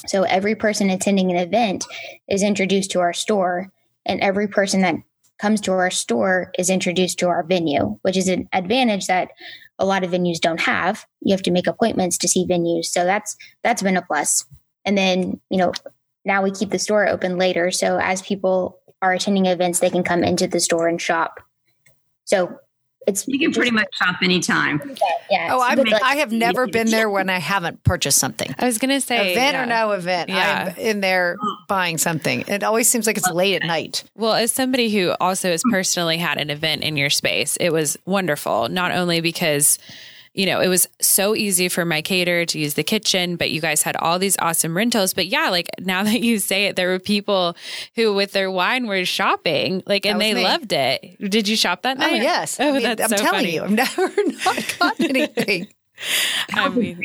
Speaker 4: So, every person attending an event is introduced to our store, and every person that comes to our store is introduced to our venue, which is an advantage that a lot of venues don't have. You have to make appointments to see venues. So that's that's been a plus. And then, you know, now we keep the store open later. So as people are attending events, they can come into the store and shop. So it's
Speaker 3: You can pretty much shop anytime.
Speaker 4: yeah.
Speaker 2: Oh, I've, I have never been there when I haven't purchased something.
Speaker 1: I was going to say
Speaker 2: event
Speaker 1: yeah.
Speaker 2: or no event,
Speaker 1: Yeah.
Speaker 2: I'm in there buying something. It always seems like it's late at night.
Speaker 1: Well, as somebody who also has personally had an event in your space, it was wonderful. Not only because, you know, it was so easy for my caterer to use the kitchen, but you guys had all these awesome rentals. But yeah, like now that you say it, there were people who with their wine were shopping, like, and they
Speaker 2: me.
Speaker 1: loved it. Did you shop that
Speaker 2: Oh
Speaker 1: night?
Speaker 2: yes,
Speaker 1: Oh,
Speaker 2: I mean,
Speaker 1: that's
Speaker 2: I'm
Speaker 1: so
Speaker 2: telling
Speaker 1: funny.
Speaker 2: you, I've never not got anything.
Speaker 1: I mean,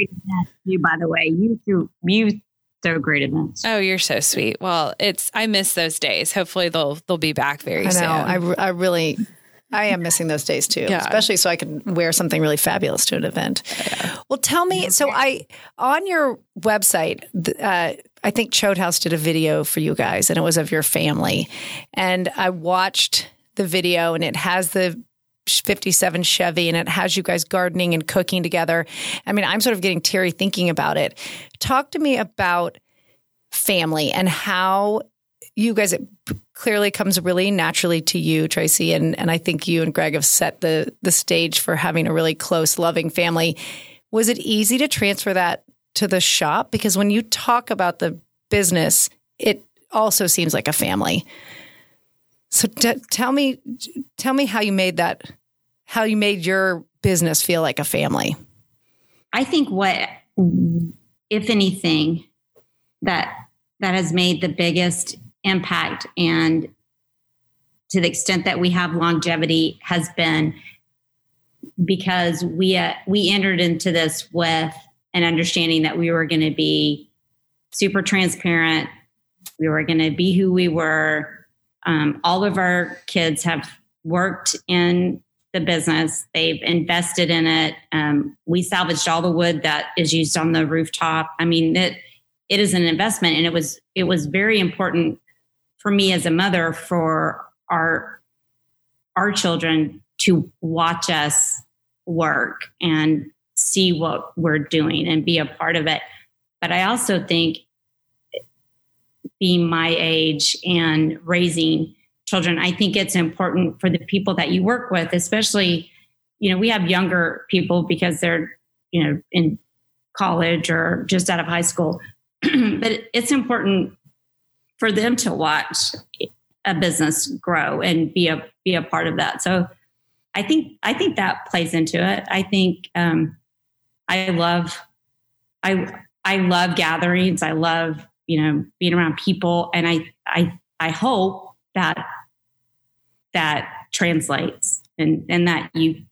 Speaker 3: You, by the way, you threw you so great events.
Speaker 1: oh, you're so sweet. Well, it's I miss those days. Hopefully they'll they'll be back very
Speaker 2: I know.
Speaker 1: soon.
Speaker 2: I, I really, I am missing those days too,
Speaker 1: Yeah.
Speaker 2: especially so I can wear something really fabulous to an event. Well, tell me. So I on your website, uh, I think Chode House did a video for you guys, and it was of your family, and I watched the video, and it has the 57 Chevy and it has you guys gardening and cooking together. I mean, I'm sort of getting teary thinking about it. Talk to me about family and how you guys clearly comes really naturally to you Tracy and and I think you and Greg have set the the stage for having a really close loving family. Was it easy to transfer that to the shop because when you talk about the business it also seems like a family. So t- tell me tell me how you made that how you made your business feel like a family.
Speaker 3: I think what, if anything, that that has made the biggest impact and to the extent that we have longevity has been because we uh, we entered into this with an understanding that we were going to be super transparent. We were going to be who we were. Um, all of our kids have worked in the business. They've invested in it. Um, we salvaged all the wood that is used on the rooftop. I mean, it it is an investment, and it was it was very important for me as a mother for our our children to watch us work and see what we're doing and be a part of it. But I also think being my age and raising children, I think it's important for the people that you work with, especially, you know, we have younger people because they're, you know, in college or just out of high school. but it's important for them to watch a business grow and be a be a part of that. So I think I think that plays into it. I think um, I love I I love gatherings. I love you know being around people, and I I I hope that that translates and and that you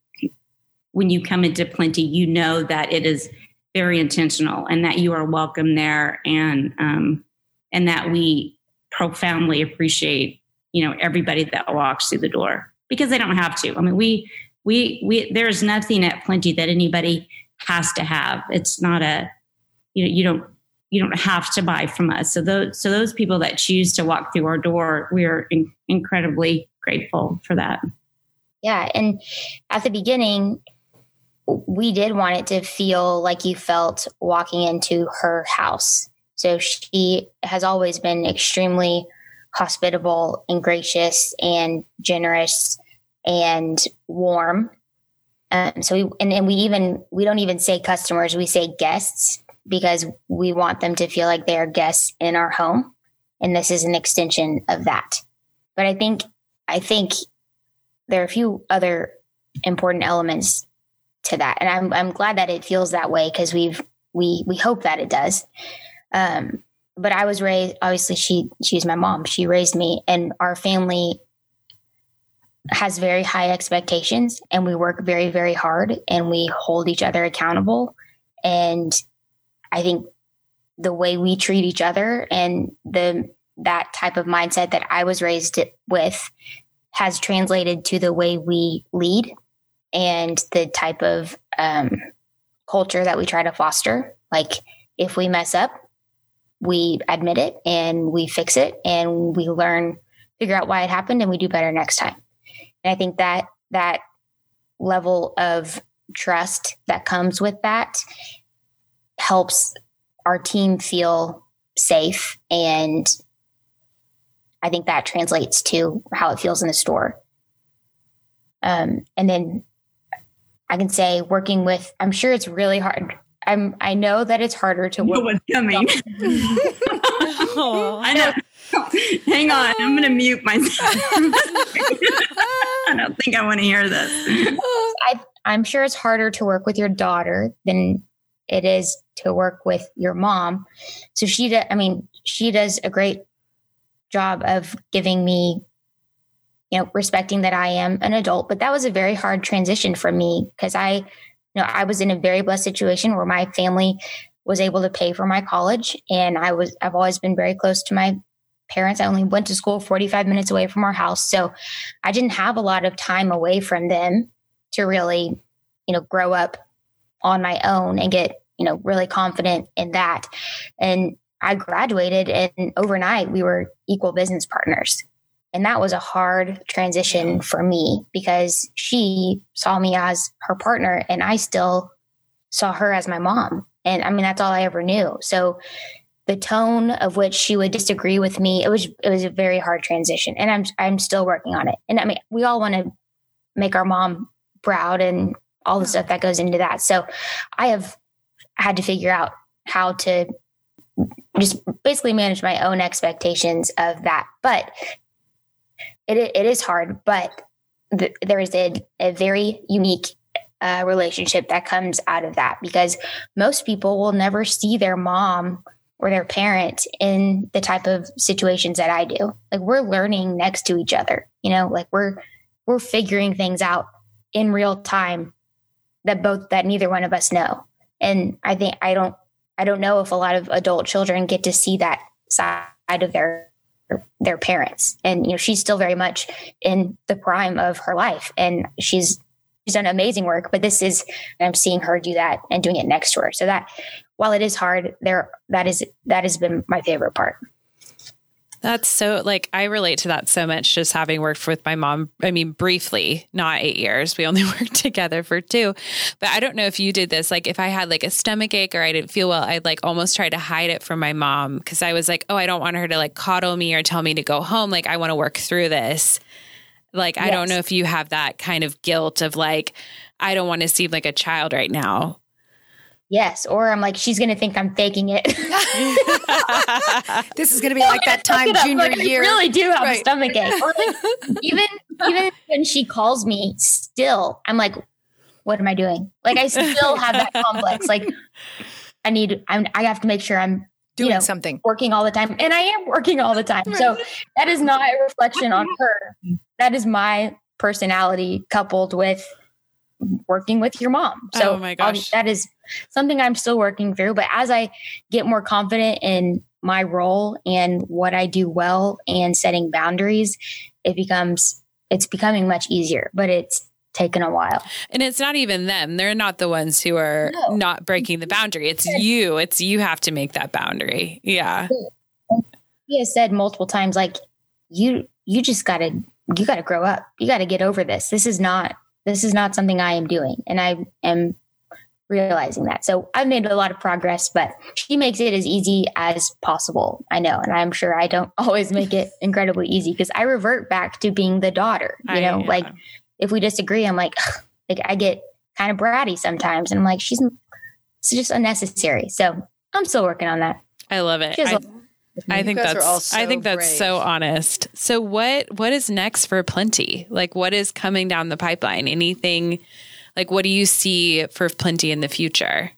Speaker 3: when you come into plenty, you know that it is very intentional and that you are welcome there, and um, and that we profoundly appreciate you know everybody that walks through the door because they don't have to. I mean, we we we there's nothing at Plenty that anybody has to have. It's not a you know you don't you don't have to buy from us. So those so those people that choose to walk through our door, we are in, incredibly grateful for that.
Speaker 4: Yeah, and at the beginning, we did want it to feel like you felt walking into her house. So she has always been extremely hospitable and gracious and generous and warm. Um, so we and, and we even we don't even say customers, we say guests because we want them to feel like they are guests in our home. And this is an extension of that. But I think I think there are a few other important elements to that. And I'm I'm glad that it feels that way because we've we we hope that it does. Um, but I was raised obviously she she's my mom. She raised me and our family has very high expectations and we work very very hard and we hold each other accountable and I think the way we treat each other and the that type of mindset that I was raised with has translated to the way we lead and the type of um, culture that we try to foster. Like if we mess up, we admit it and we fix it and we learn, figure out why it happened, and we do better next time. And I think that that level of trust that comes with that helps our team feel safe and I think that translates to how it feels in the store. Um, and then I can say working with, I'm sure it's really hard I'm I know that it's harder to work.
Speaker 3: Know what's coming. Oh. I know. Hang on, I'm going to oh. mute myself. I don't think I want to hear this.
Speaker 4: I, I'm sure it's harder to work with your daughter than it is to work with your mom. So she, does, I mean, she does a great job of giving me, you know, respecting that I am an adult. But that was a very hard transition for me because I know, I was in a very blessed situation where my family was able to pay for my college and I was I've always been very close to my parents. I only went to school 45 minutes away from our house. So I didn't have a lot of time away from them to really, you know, grow up on my own and get, you know, really confident in that. And I graduated and overnight we were equal business partners. And that was a hard transition for me because she saw me as her partner and I still saw her as my mom. And I mean, that's all I ever knew. So the tone of which she would disagree with me, it was it was a very hard transition. And I'm I'm still working on it. And I mean, we all want to make our mom proud and all the stuff that goes into that. So I have had to figure out how to just basically manage my own expectations of that. But it, it is hard, but th- there is a, a very unique uh, relationship that comes out of that because most people will never see their mom or their parent in the type of situations that I do. Like we're learning next to each other, you know, like we're we're figuring things out in real time that both that neither one of us know. And I think I don't I don't know if a lot of adult children get to see that side of their their parents. And you know, she's still very much in the prime of her life and she's she's done amazing work, but this is I'm seeing her do that and doing it next to her. So that while it is hard, there that is that has been my favorite part.
Speaker 1: That's so like I relate to that so much just having worked with my mom. I mean, briefly, not eight years. We only worked together for two. But I don't know if you did this. Like if I had like a stomach ache or I didn't feel well, I'd like almost try to hide it from my mom because I was like, oh, I don't want her to like coddle me or tell me to go home. Like I want to work through this. Like I don't know if you have that kind of guilt of like, I don't want to seem like a child right now.
Speaker 4: Yes, or I'm like, she's gonna think I'm faking it.
Speaker 2: this is going to be like that time junior
Speaker 4: like,
Speaker 2: year.
Speaker 4: I really do have
Speaker 2: Right.
Speaker 4: a stomach ache. Or like, even even when she calls me, still I'm like, what am I doing? Like I still have that complex. Like I need, I'm, I have to make sure I'm
Speaker 2: doing
Speaker 4: you know,
Speaker 2: something.
Speaker 4: working all the time, and I am working all the time. So that is not a reflection on her. That is my personality coupled with working with your mom. So
Speaker 1: Oh my gosh.
Speaker 4: that is something I'm still working through. But as I get more confident in my role and what I do well and setting boundaries, it becomes it's becoming much easier. But it's taken a while.
Speaker 1: And it's not even them. They're not the ones who are
Speaker 4: No.
Speaker 1: not breaking the boundary. It's you. It's you have to make that boundary. Yeah.
Speaker 4: He has said multiple times, like you you just gotta you gotta grow up. You gotta get over this. This is not this is not something I am doing. And I am realizing that. So I've made a lot of progress, but she makes it as easy as possible. I know. And I'm sure I don't always make it incredibly easy because I revert back to being the daughter. You
Speaker 1: I-
Speaker 4: know,
Speaker 1: yeah.
Speaker 4: like if we disagree, I'm like, like I get kind of bratty sometimes. And I'm like, she's it's just unnecessary. So I'm still working on that.
Speaker 1: I love it.
Speaker 4: She has
Speaker 1: I,
Speaker 4: a-
Speaker 1: I think
Speaker 2: guys are
Speaker 1: that's
Speaker 2: all
Speaker 1: I think that's so honest. So what what is next for Plenty? Like what is coming down the pipeline? Anything like what do you see for Plenty in the future?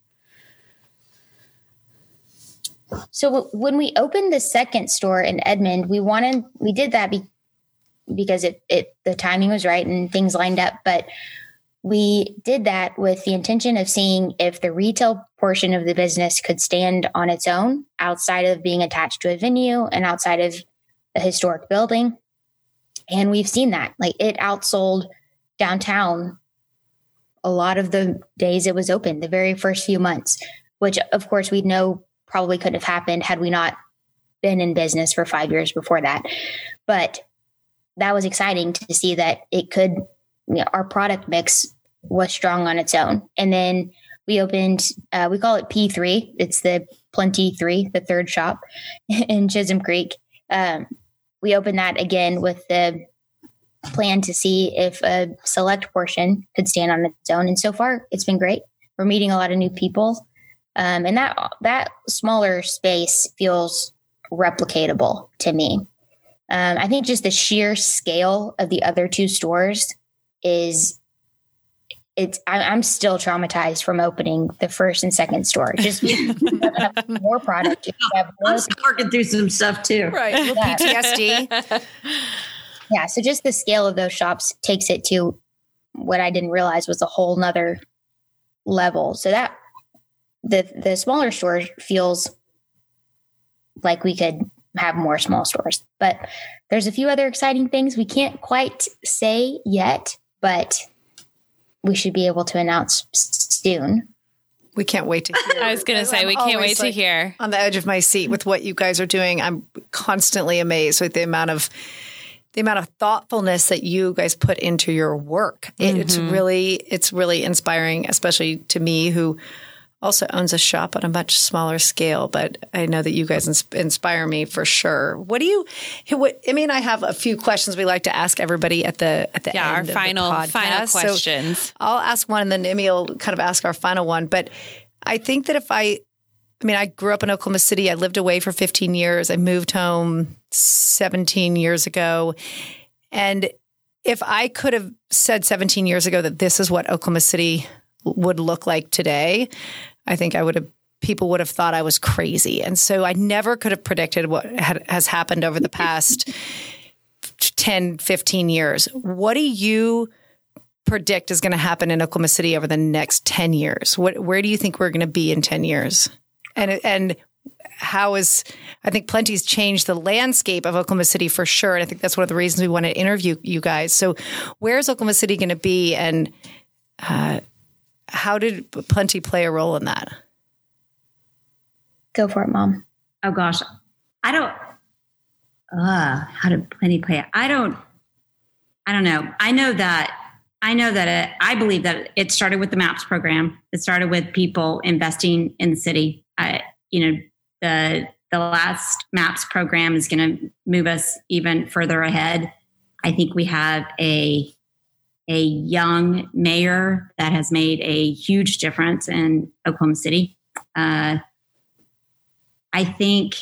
Speaker 4: So when we opened the second store in Edmond, we wanted we did that be, because it it the timing was right and things lined up, but we did that with the intention of seeing if the retail portion of the business could stand on its own outside of being attached to a venue and outside of a historic building. And we've seen that. Like it outsold downtown a lot of the days it was open, the very first few months, which of course we know probably couldn't have happened had we not been in business for five years before that. But that was exciting to see that it could, you know, our product mix was strong on its own. And then we opened, uh, we call it P3. It's the Plenty 3, the third shop in Chisholm Creek. Um, we opened that again with the plan to see if a select portion could stand on its own. And so far, it's been great. We're meeting a lot of new people um, and that that smaller space feels replicatable to me. Um, I think just the sheer scale of the other two stores is it's. I, I'm still traumatized from opening the first and second store. Just have more product, you have more
Speaker 3: I'm working through some stuff too.
Speaker 2: Right.
Speaker 4: Yeah.
Speaker 2: PTSD.
Speaker 4: yeah so just the scale of those shops takes it to what i didn't realize was a whole nother level so that the the smaller store feels like we could have more small stores but there's a few other exciting things we can't quite say yet but we should be able to announce soon
Speaker 2: We can't wait to hear.
Speaker 1: I was going to say
Speaker 2: I'm
Speaker 1: we can't
Speaker 2: always,
Speaker 1: wait to
Speaker 2: like,
Speaker 1: hear.
Speaker 2: on the edge of my seat with what you guys are doing. I'm constantly amazed with the amount of the amount of thoughtfulness that you guys put into your work. It, It's mm-hmm. really it's really inspiring, especially to me who also owns a shop on a much smaller scale. But I know that you guys ins- inspire me for sure. What do you? What, I mean, I have a few questions we like to ask everybody at the at the
Speaker 1: Yeah, our
Speaker 2: end of the
Speaker 1: final final
Speaker 2: podcast. So-
Speaker 1: questions.
Speaker 2: I'll ask one and then Emmy will kind of ask our final one. But I think that if I, I mean, I grew up in Oklahoma City. I lived away for 15 years. I moved home 17 years ago. And if I could have said 17 years ago that this is what Oklahoma City would look like today, I think I would have. People would have thought I was crazy. And so I never could have predicted what had, has happened over the past 10, 15 years. What do you predict is going to happen in Oklahoma City over the next 10 years? What, where do you think we're going to be in 10 years? And and how is I think Plenty's changed the landscape of Oklahoma City for sure, and I think that's one of the reasons we want to interview you guys. So, where's Oklahoma City going to be, and uh, how did Plenty play a role in that?
Speaker 4: Go for it, mom.
Speaker 3: Oh gosh, I don't. Uh, how did Plenty play it? I don't. I don't know. I know that. I know that it, I believe that it started with the MAPS program. It started with people investing in the city. I, you know, the the last MAPS program is going to move us even further ahead. I think we have a a young mayor that has made a huge difference in Oklahoma City. Uh, I think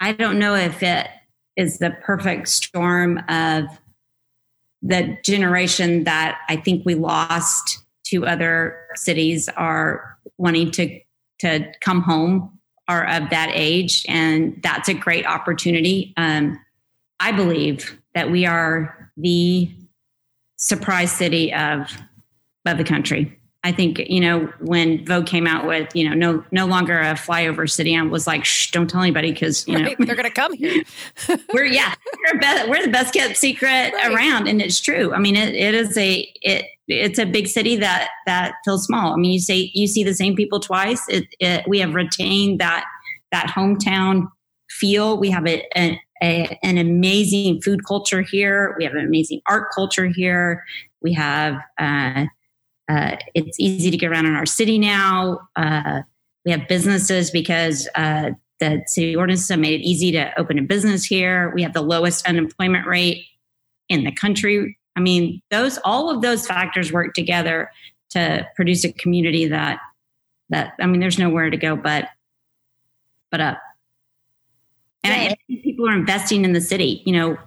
Speaker 3: I don't know if it is the perfect storm of the generation that I think we lost to other cities are wanting to to come home are of that age, and that's a great opportunity. Um, I believe that we are the surprise city of of the country. I think you know when Vogue came out with you know no no longer a flyover city, I was like, Shh, don't tell anybody because you
Speaker 2: right,
Speaker 3: know
Speaker 2: they're going to come here.
Speaker 3: we're yeah we're, we're the best kept secret right. around, and it's true. I mean, it, it is a it it's a big city that that feels small. I mean, you say you see the same people twice. It, it we have retained that that hometown feel. We have a, a, a, an amazing food culture here. We have an amazing art culture here. We have uh, uh, it's easy to get around in our city now. Uh, we have businesses because uh, the city ordinances have made it easy to open a business here. We have the lowest unemployment rate in the country. I mean, those all of those factors work together to produce a community that that I mean, there's nowhere to go but but up. And yeah. people are investing in the city. You know,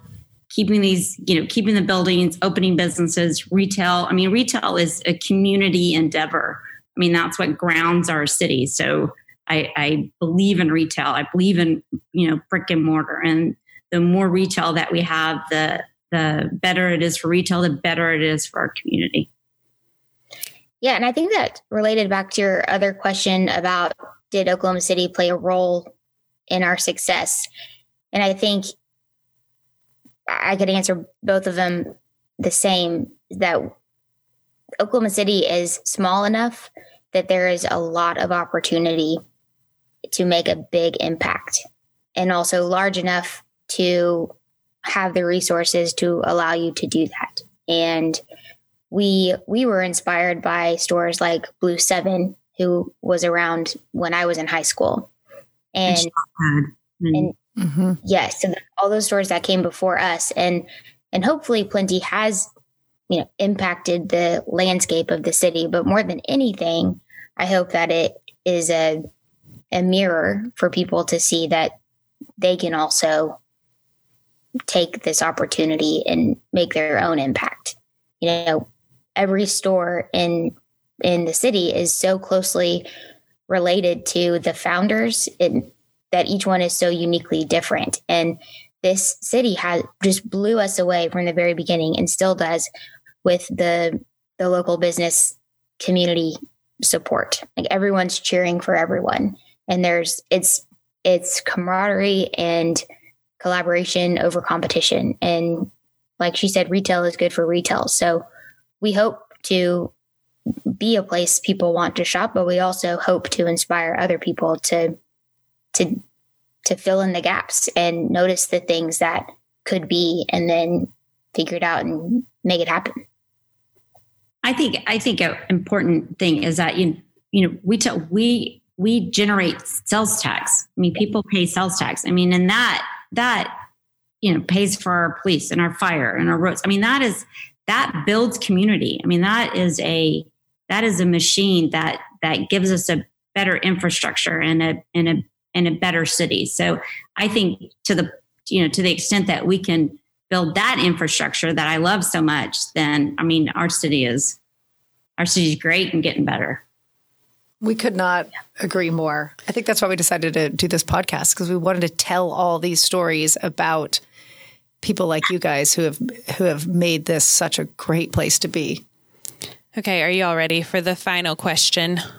Speaker 3: keeping these, you know, keeping the buildings, opening businesses, retail. I mean, retail is a community endeavor. I mean, that's what grounds our city. So I, I believe in retail. I believe in, you know, brick and mortar. And the more retail that we have, the the better it is for retail, the better it is for our community.
Speaker 4: Yeah, and I think that related back to your other question about did Oklahoma City play a role in our success? And I think I could answer both of them the same that Oklahoma City is small enough that there is a lot of opportunity to make a big impact and also large enough to have the resources to allow you to do that. And we we were inspired by stores like Blue 7 who was around when I was in high school. And and Mm-hmm. Yes, so all those stores that came before us, and and hopefully, Plenty has you know impacted the landscape of the city. But more than anything, I hope that it is a a mirror for people to see that they can also take this opportunity and make their own impact. You know, every store in in the city is so closely related to the founders and that each one is so uniquely different. And this city has just blew us away from the very beginning and still does with the the local business community support. Like everyone's cheering for everyone. And there's it's it's camaraderie and collaboration over competition. And like she said, retail is good for retail. So we hope to be a place people want to shop, but we also hope to inspire other people to to to fill in the gaps and notice the things that could be and then figure it out and make it happen.
Speaker 3: I think I think an important thing is that you you know we tell we we generate sales tax. I mean, people pay sales tax. I mean, and that that you know pays for our police and our fire and our roads. I mean, that is that builds community. I mean, that is a that is a machine that that gives us a better infrastructure and a and a and a better city. So I think to the you know to the extent that we can build that infrastructure that I love so much, then I mean our city is our city is great and getting better.
Speaker 2: We could not agree more. I think that's why we decided to do this podcast because we wanted to tell all these stories about people like you guys who have who have made this such a great place to be.
Speaker 1: Okay, are you all ready for the final question?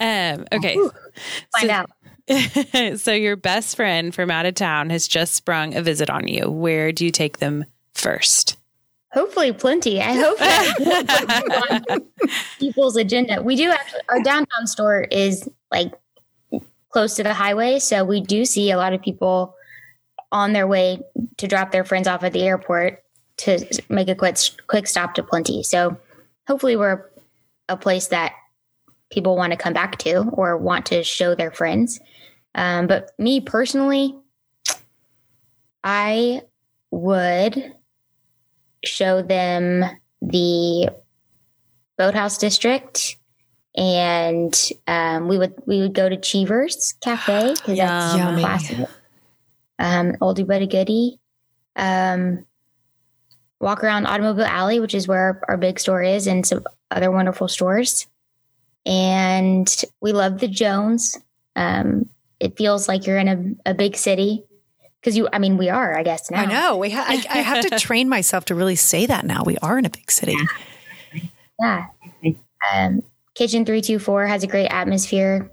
Speaker 1: Um, okay.
Speaker 4: Find
Speaker 1: So-
Speaker 4: out.
Speaker 1: so your best friend from out of town has just sprung a visit on you. Where do you take them first?
Speaker 4: Hopefully, plenty. I hope that people's agenda. We do actually. Our downtown store is like close to the highway, so we do see a lot of people on their way to drop their friends off at the airport to make a quick quick stop to Plenty. So hopefully, we're a place that people want to come back to or want to show their friends. Um, but me personally, I would show them the boathouse district and um, we would we would go to Cheevers Cafe because that's
Speaker 1: Yum.
Speaker 2: Yummy.
Speaker 4: classic. Um, oldie but a goodie. Um, walk around Automobile Alley, which is where our, our big store is, and some other wonderful stores. And we love the Jones. Um, it feels like you're in a, a big city because you. I mean, we are. I guess now.
Speaker 2: I know. We ha- I, I have to train myself to really say that now. We are in a big city.
Speaker 4: Yeah. Um, Kitchen 324 has a great atmosphere.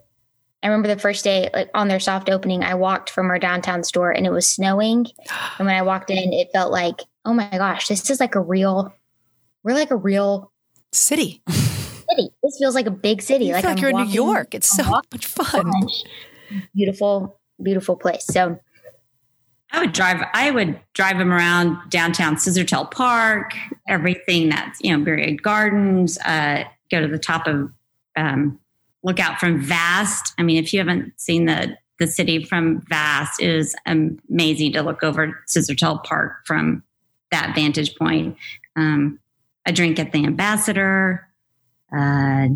Speaker 4: I remember the first day, like on their soft opening, I walked from our downtown store and it was snowing. And when I walked in, it felt like, oh my gosh, this is like a real, we're like a real
Speaker 2: City.
Speaker 4: city. This feels like a big city.
Speaker 2: You like
Speaker 4: I'm
Speaker 2: you're in New
Speaker 4: walking
Speaker 2: York. It's so much fun.
Speaker 4: Beautiful, beautiful place. So
Speaker 3: I would drive. I would drive them around downtown Scissortail Park, everything that's you know Myriad Gardens. Uh, go to the top of um, look out from Vast. I mean, if you haven't seen the the city from Vast, it is amazing to look over Scissortail Park from that vantage point. Um, a drink at the Ambassador. Uh,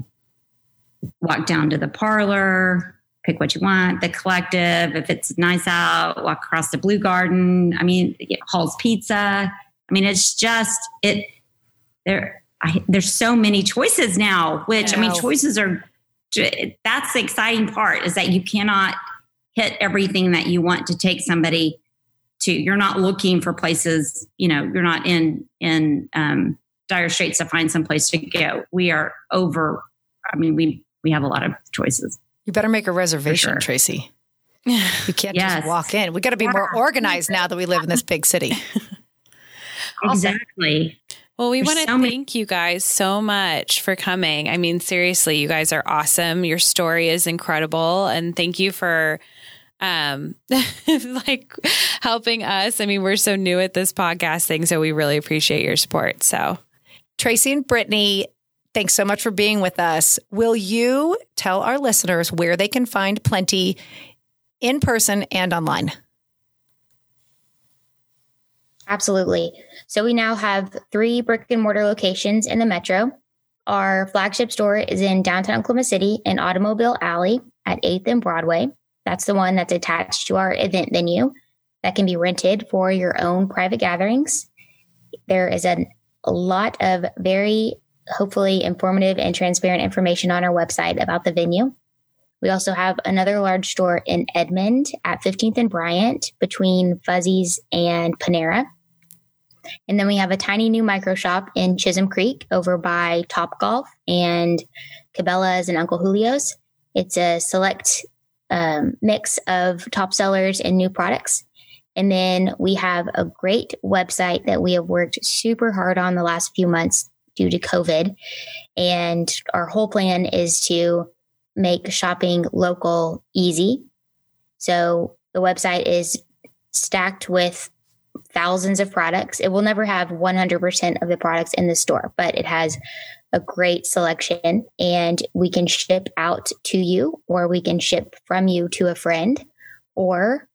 Speaker 3: walk down to the parlor pick what you want. The collective, if it's nice out, walk across the Bleu Garten. I mean, Hall's Pizza. I mean, it's just it. There, I, there's so many choices now. Which I, mean, choices are. That's the exciting part is that you cannot hit everything that you want to take somebody to. You're not looking for places. You know, you're not in in um, dire straits to find some place to go. We are over. I mean, we we have a lot of choices.
Speaker 2: You better make a reservation,
Speaker 3: sure.
Speaker 2: Tracy. You can't
Speaker 3: Yes.
Speaker 2: just walk in. We got to be more organized now that we live in this big city.
Speaker 3: Exactly.
Speaker 1: Well, we want to
Speaker 3: so many-
Speaker 1: thank you guys so much for coming. I mean, seriously, you guys are awesome. Your story is incredible, and thank you for um like helping us. I mean, we're so new at this podcast thing, so we really appreciate your support. So,
Speaker 2: Tracy and Brittany, thanks so much for being with us. Will you tell our listeners where they can find plenty in person and online?
Speaker 4: Absolutely. So we now have three brick and mortar locations in the metro. Our flagship store is in downtown Oklahoma City in Automobile Alley at 8th and Broadway. That's the one that's attached to our event venue that can be rented for your own private gatherings. There is a, a lot of very hopefully informative and transparent information on our website about the venue. We also have another large store in Edmond at 15th and Bryant between Fuzzies and Panera. And then we have a tiny new micro shop in Chisholm Creek over by Top Golf and Cabela's and Uncle Julio's. It's a select um, mix of top sellers and new products. And then we have a great website that we have worked super hard on the last few months due to COVID. And our whole plan is to make shopping local easy. So the website is stacked with thousands of products. It will never have 100% of the products in the store, but it has a great selection and we can ship out to you or we can ship from you to a friend or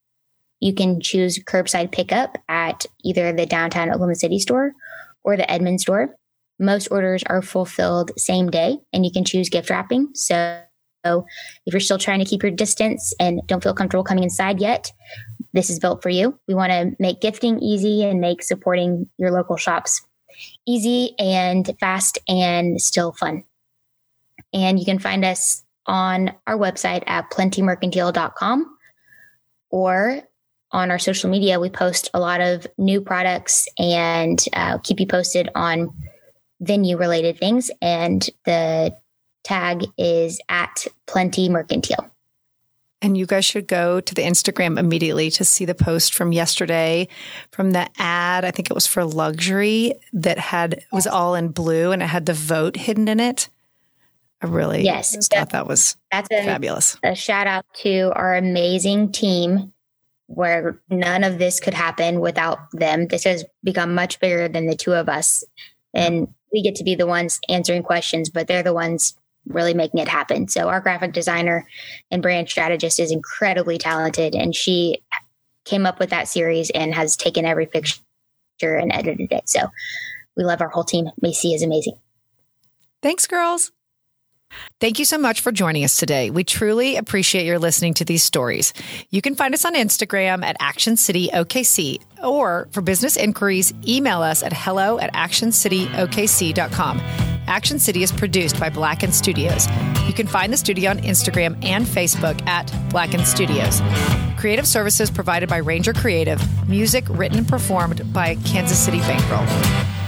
Speaker 4: you can choose curbside pickup at either the downtown Oklahoma City store or the Edmond store. Most orders are fulfilled same day and you can choose gift wrapping. So if you're still trying to keep your distance and don't feel comfortable coming inside yet, this is built for you. We want to make gifting easy and make supporting your local shops easy and fast and still fun. And you can find us on our website at plentymercantile.com or on our social media. We post a lot of new products and uh, keep you posted on venue related things. And the tag is at Plenty Mercantile.
Speaker 2: And you guys should go to the Instagram immediately to see the post from yesterday from the ad. I think it was for luxury that had was all in blue and it had the vote hidden in it. I really
Speaker 4: yes,
Speaker 2: thought that was
Speaker 4: that's
Speaker 2: a, fabulous.
Speaker 4: A shout out to our amazing team where none of this could happen without them. This has become much bigger than the two of us. And we get to be the ones answering questions, but they're the ones really making it happen. So our graphic designer and brand strategist is incredibly talented and she came up with that series and has taken every picture and edited it. So we love our whole team. Macy is amazing.
Speaker 2: Thanks, girls. Thank you so much for joining us today. We truly appreciate your listening to these stories. You can find us on Instagram at Action City OKC, or for business inquiries, email us at hello at actioncityokc.com. Action City is produced by Blacken Studios. You can find the studio on Instagram and Facebook at Blacken Studios. Creative services provided by Ranger Creative. Music written and performed by Kansas City Bankroll.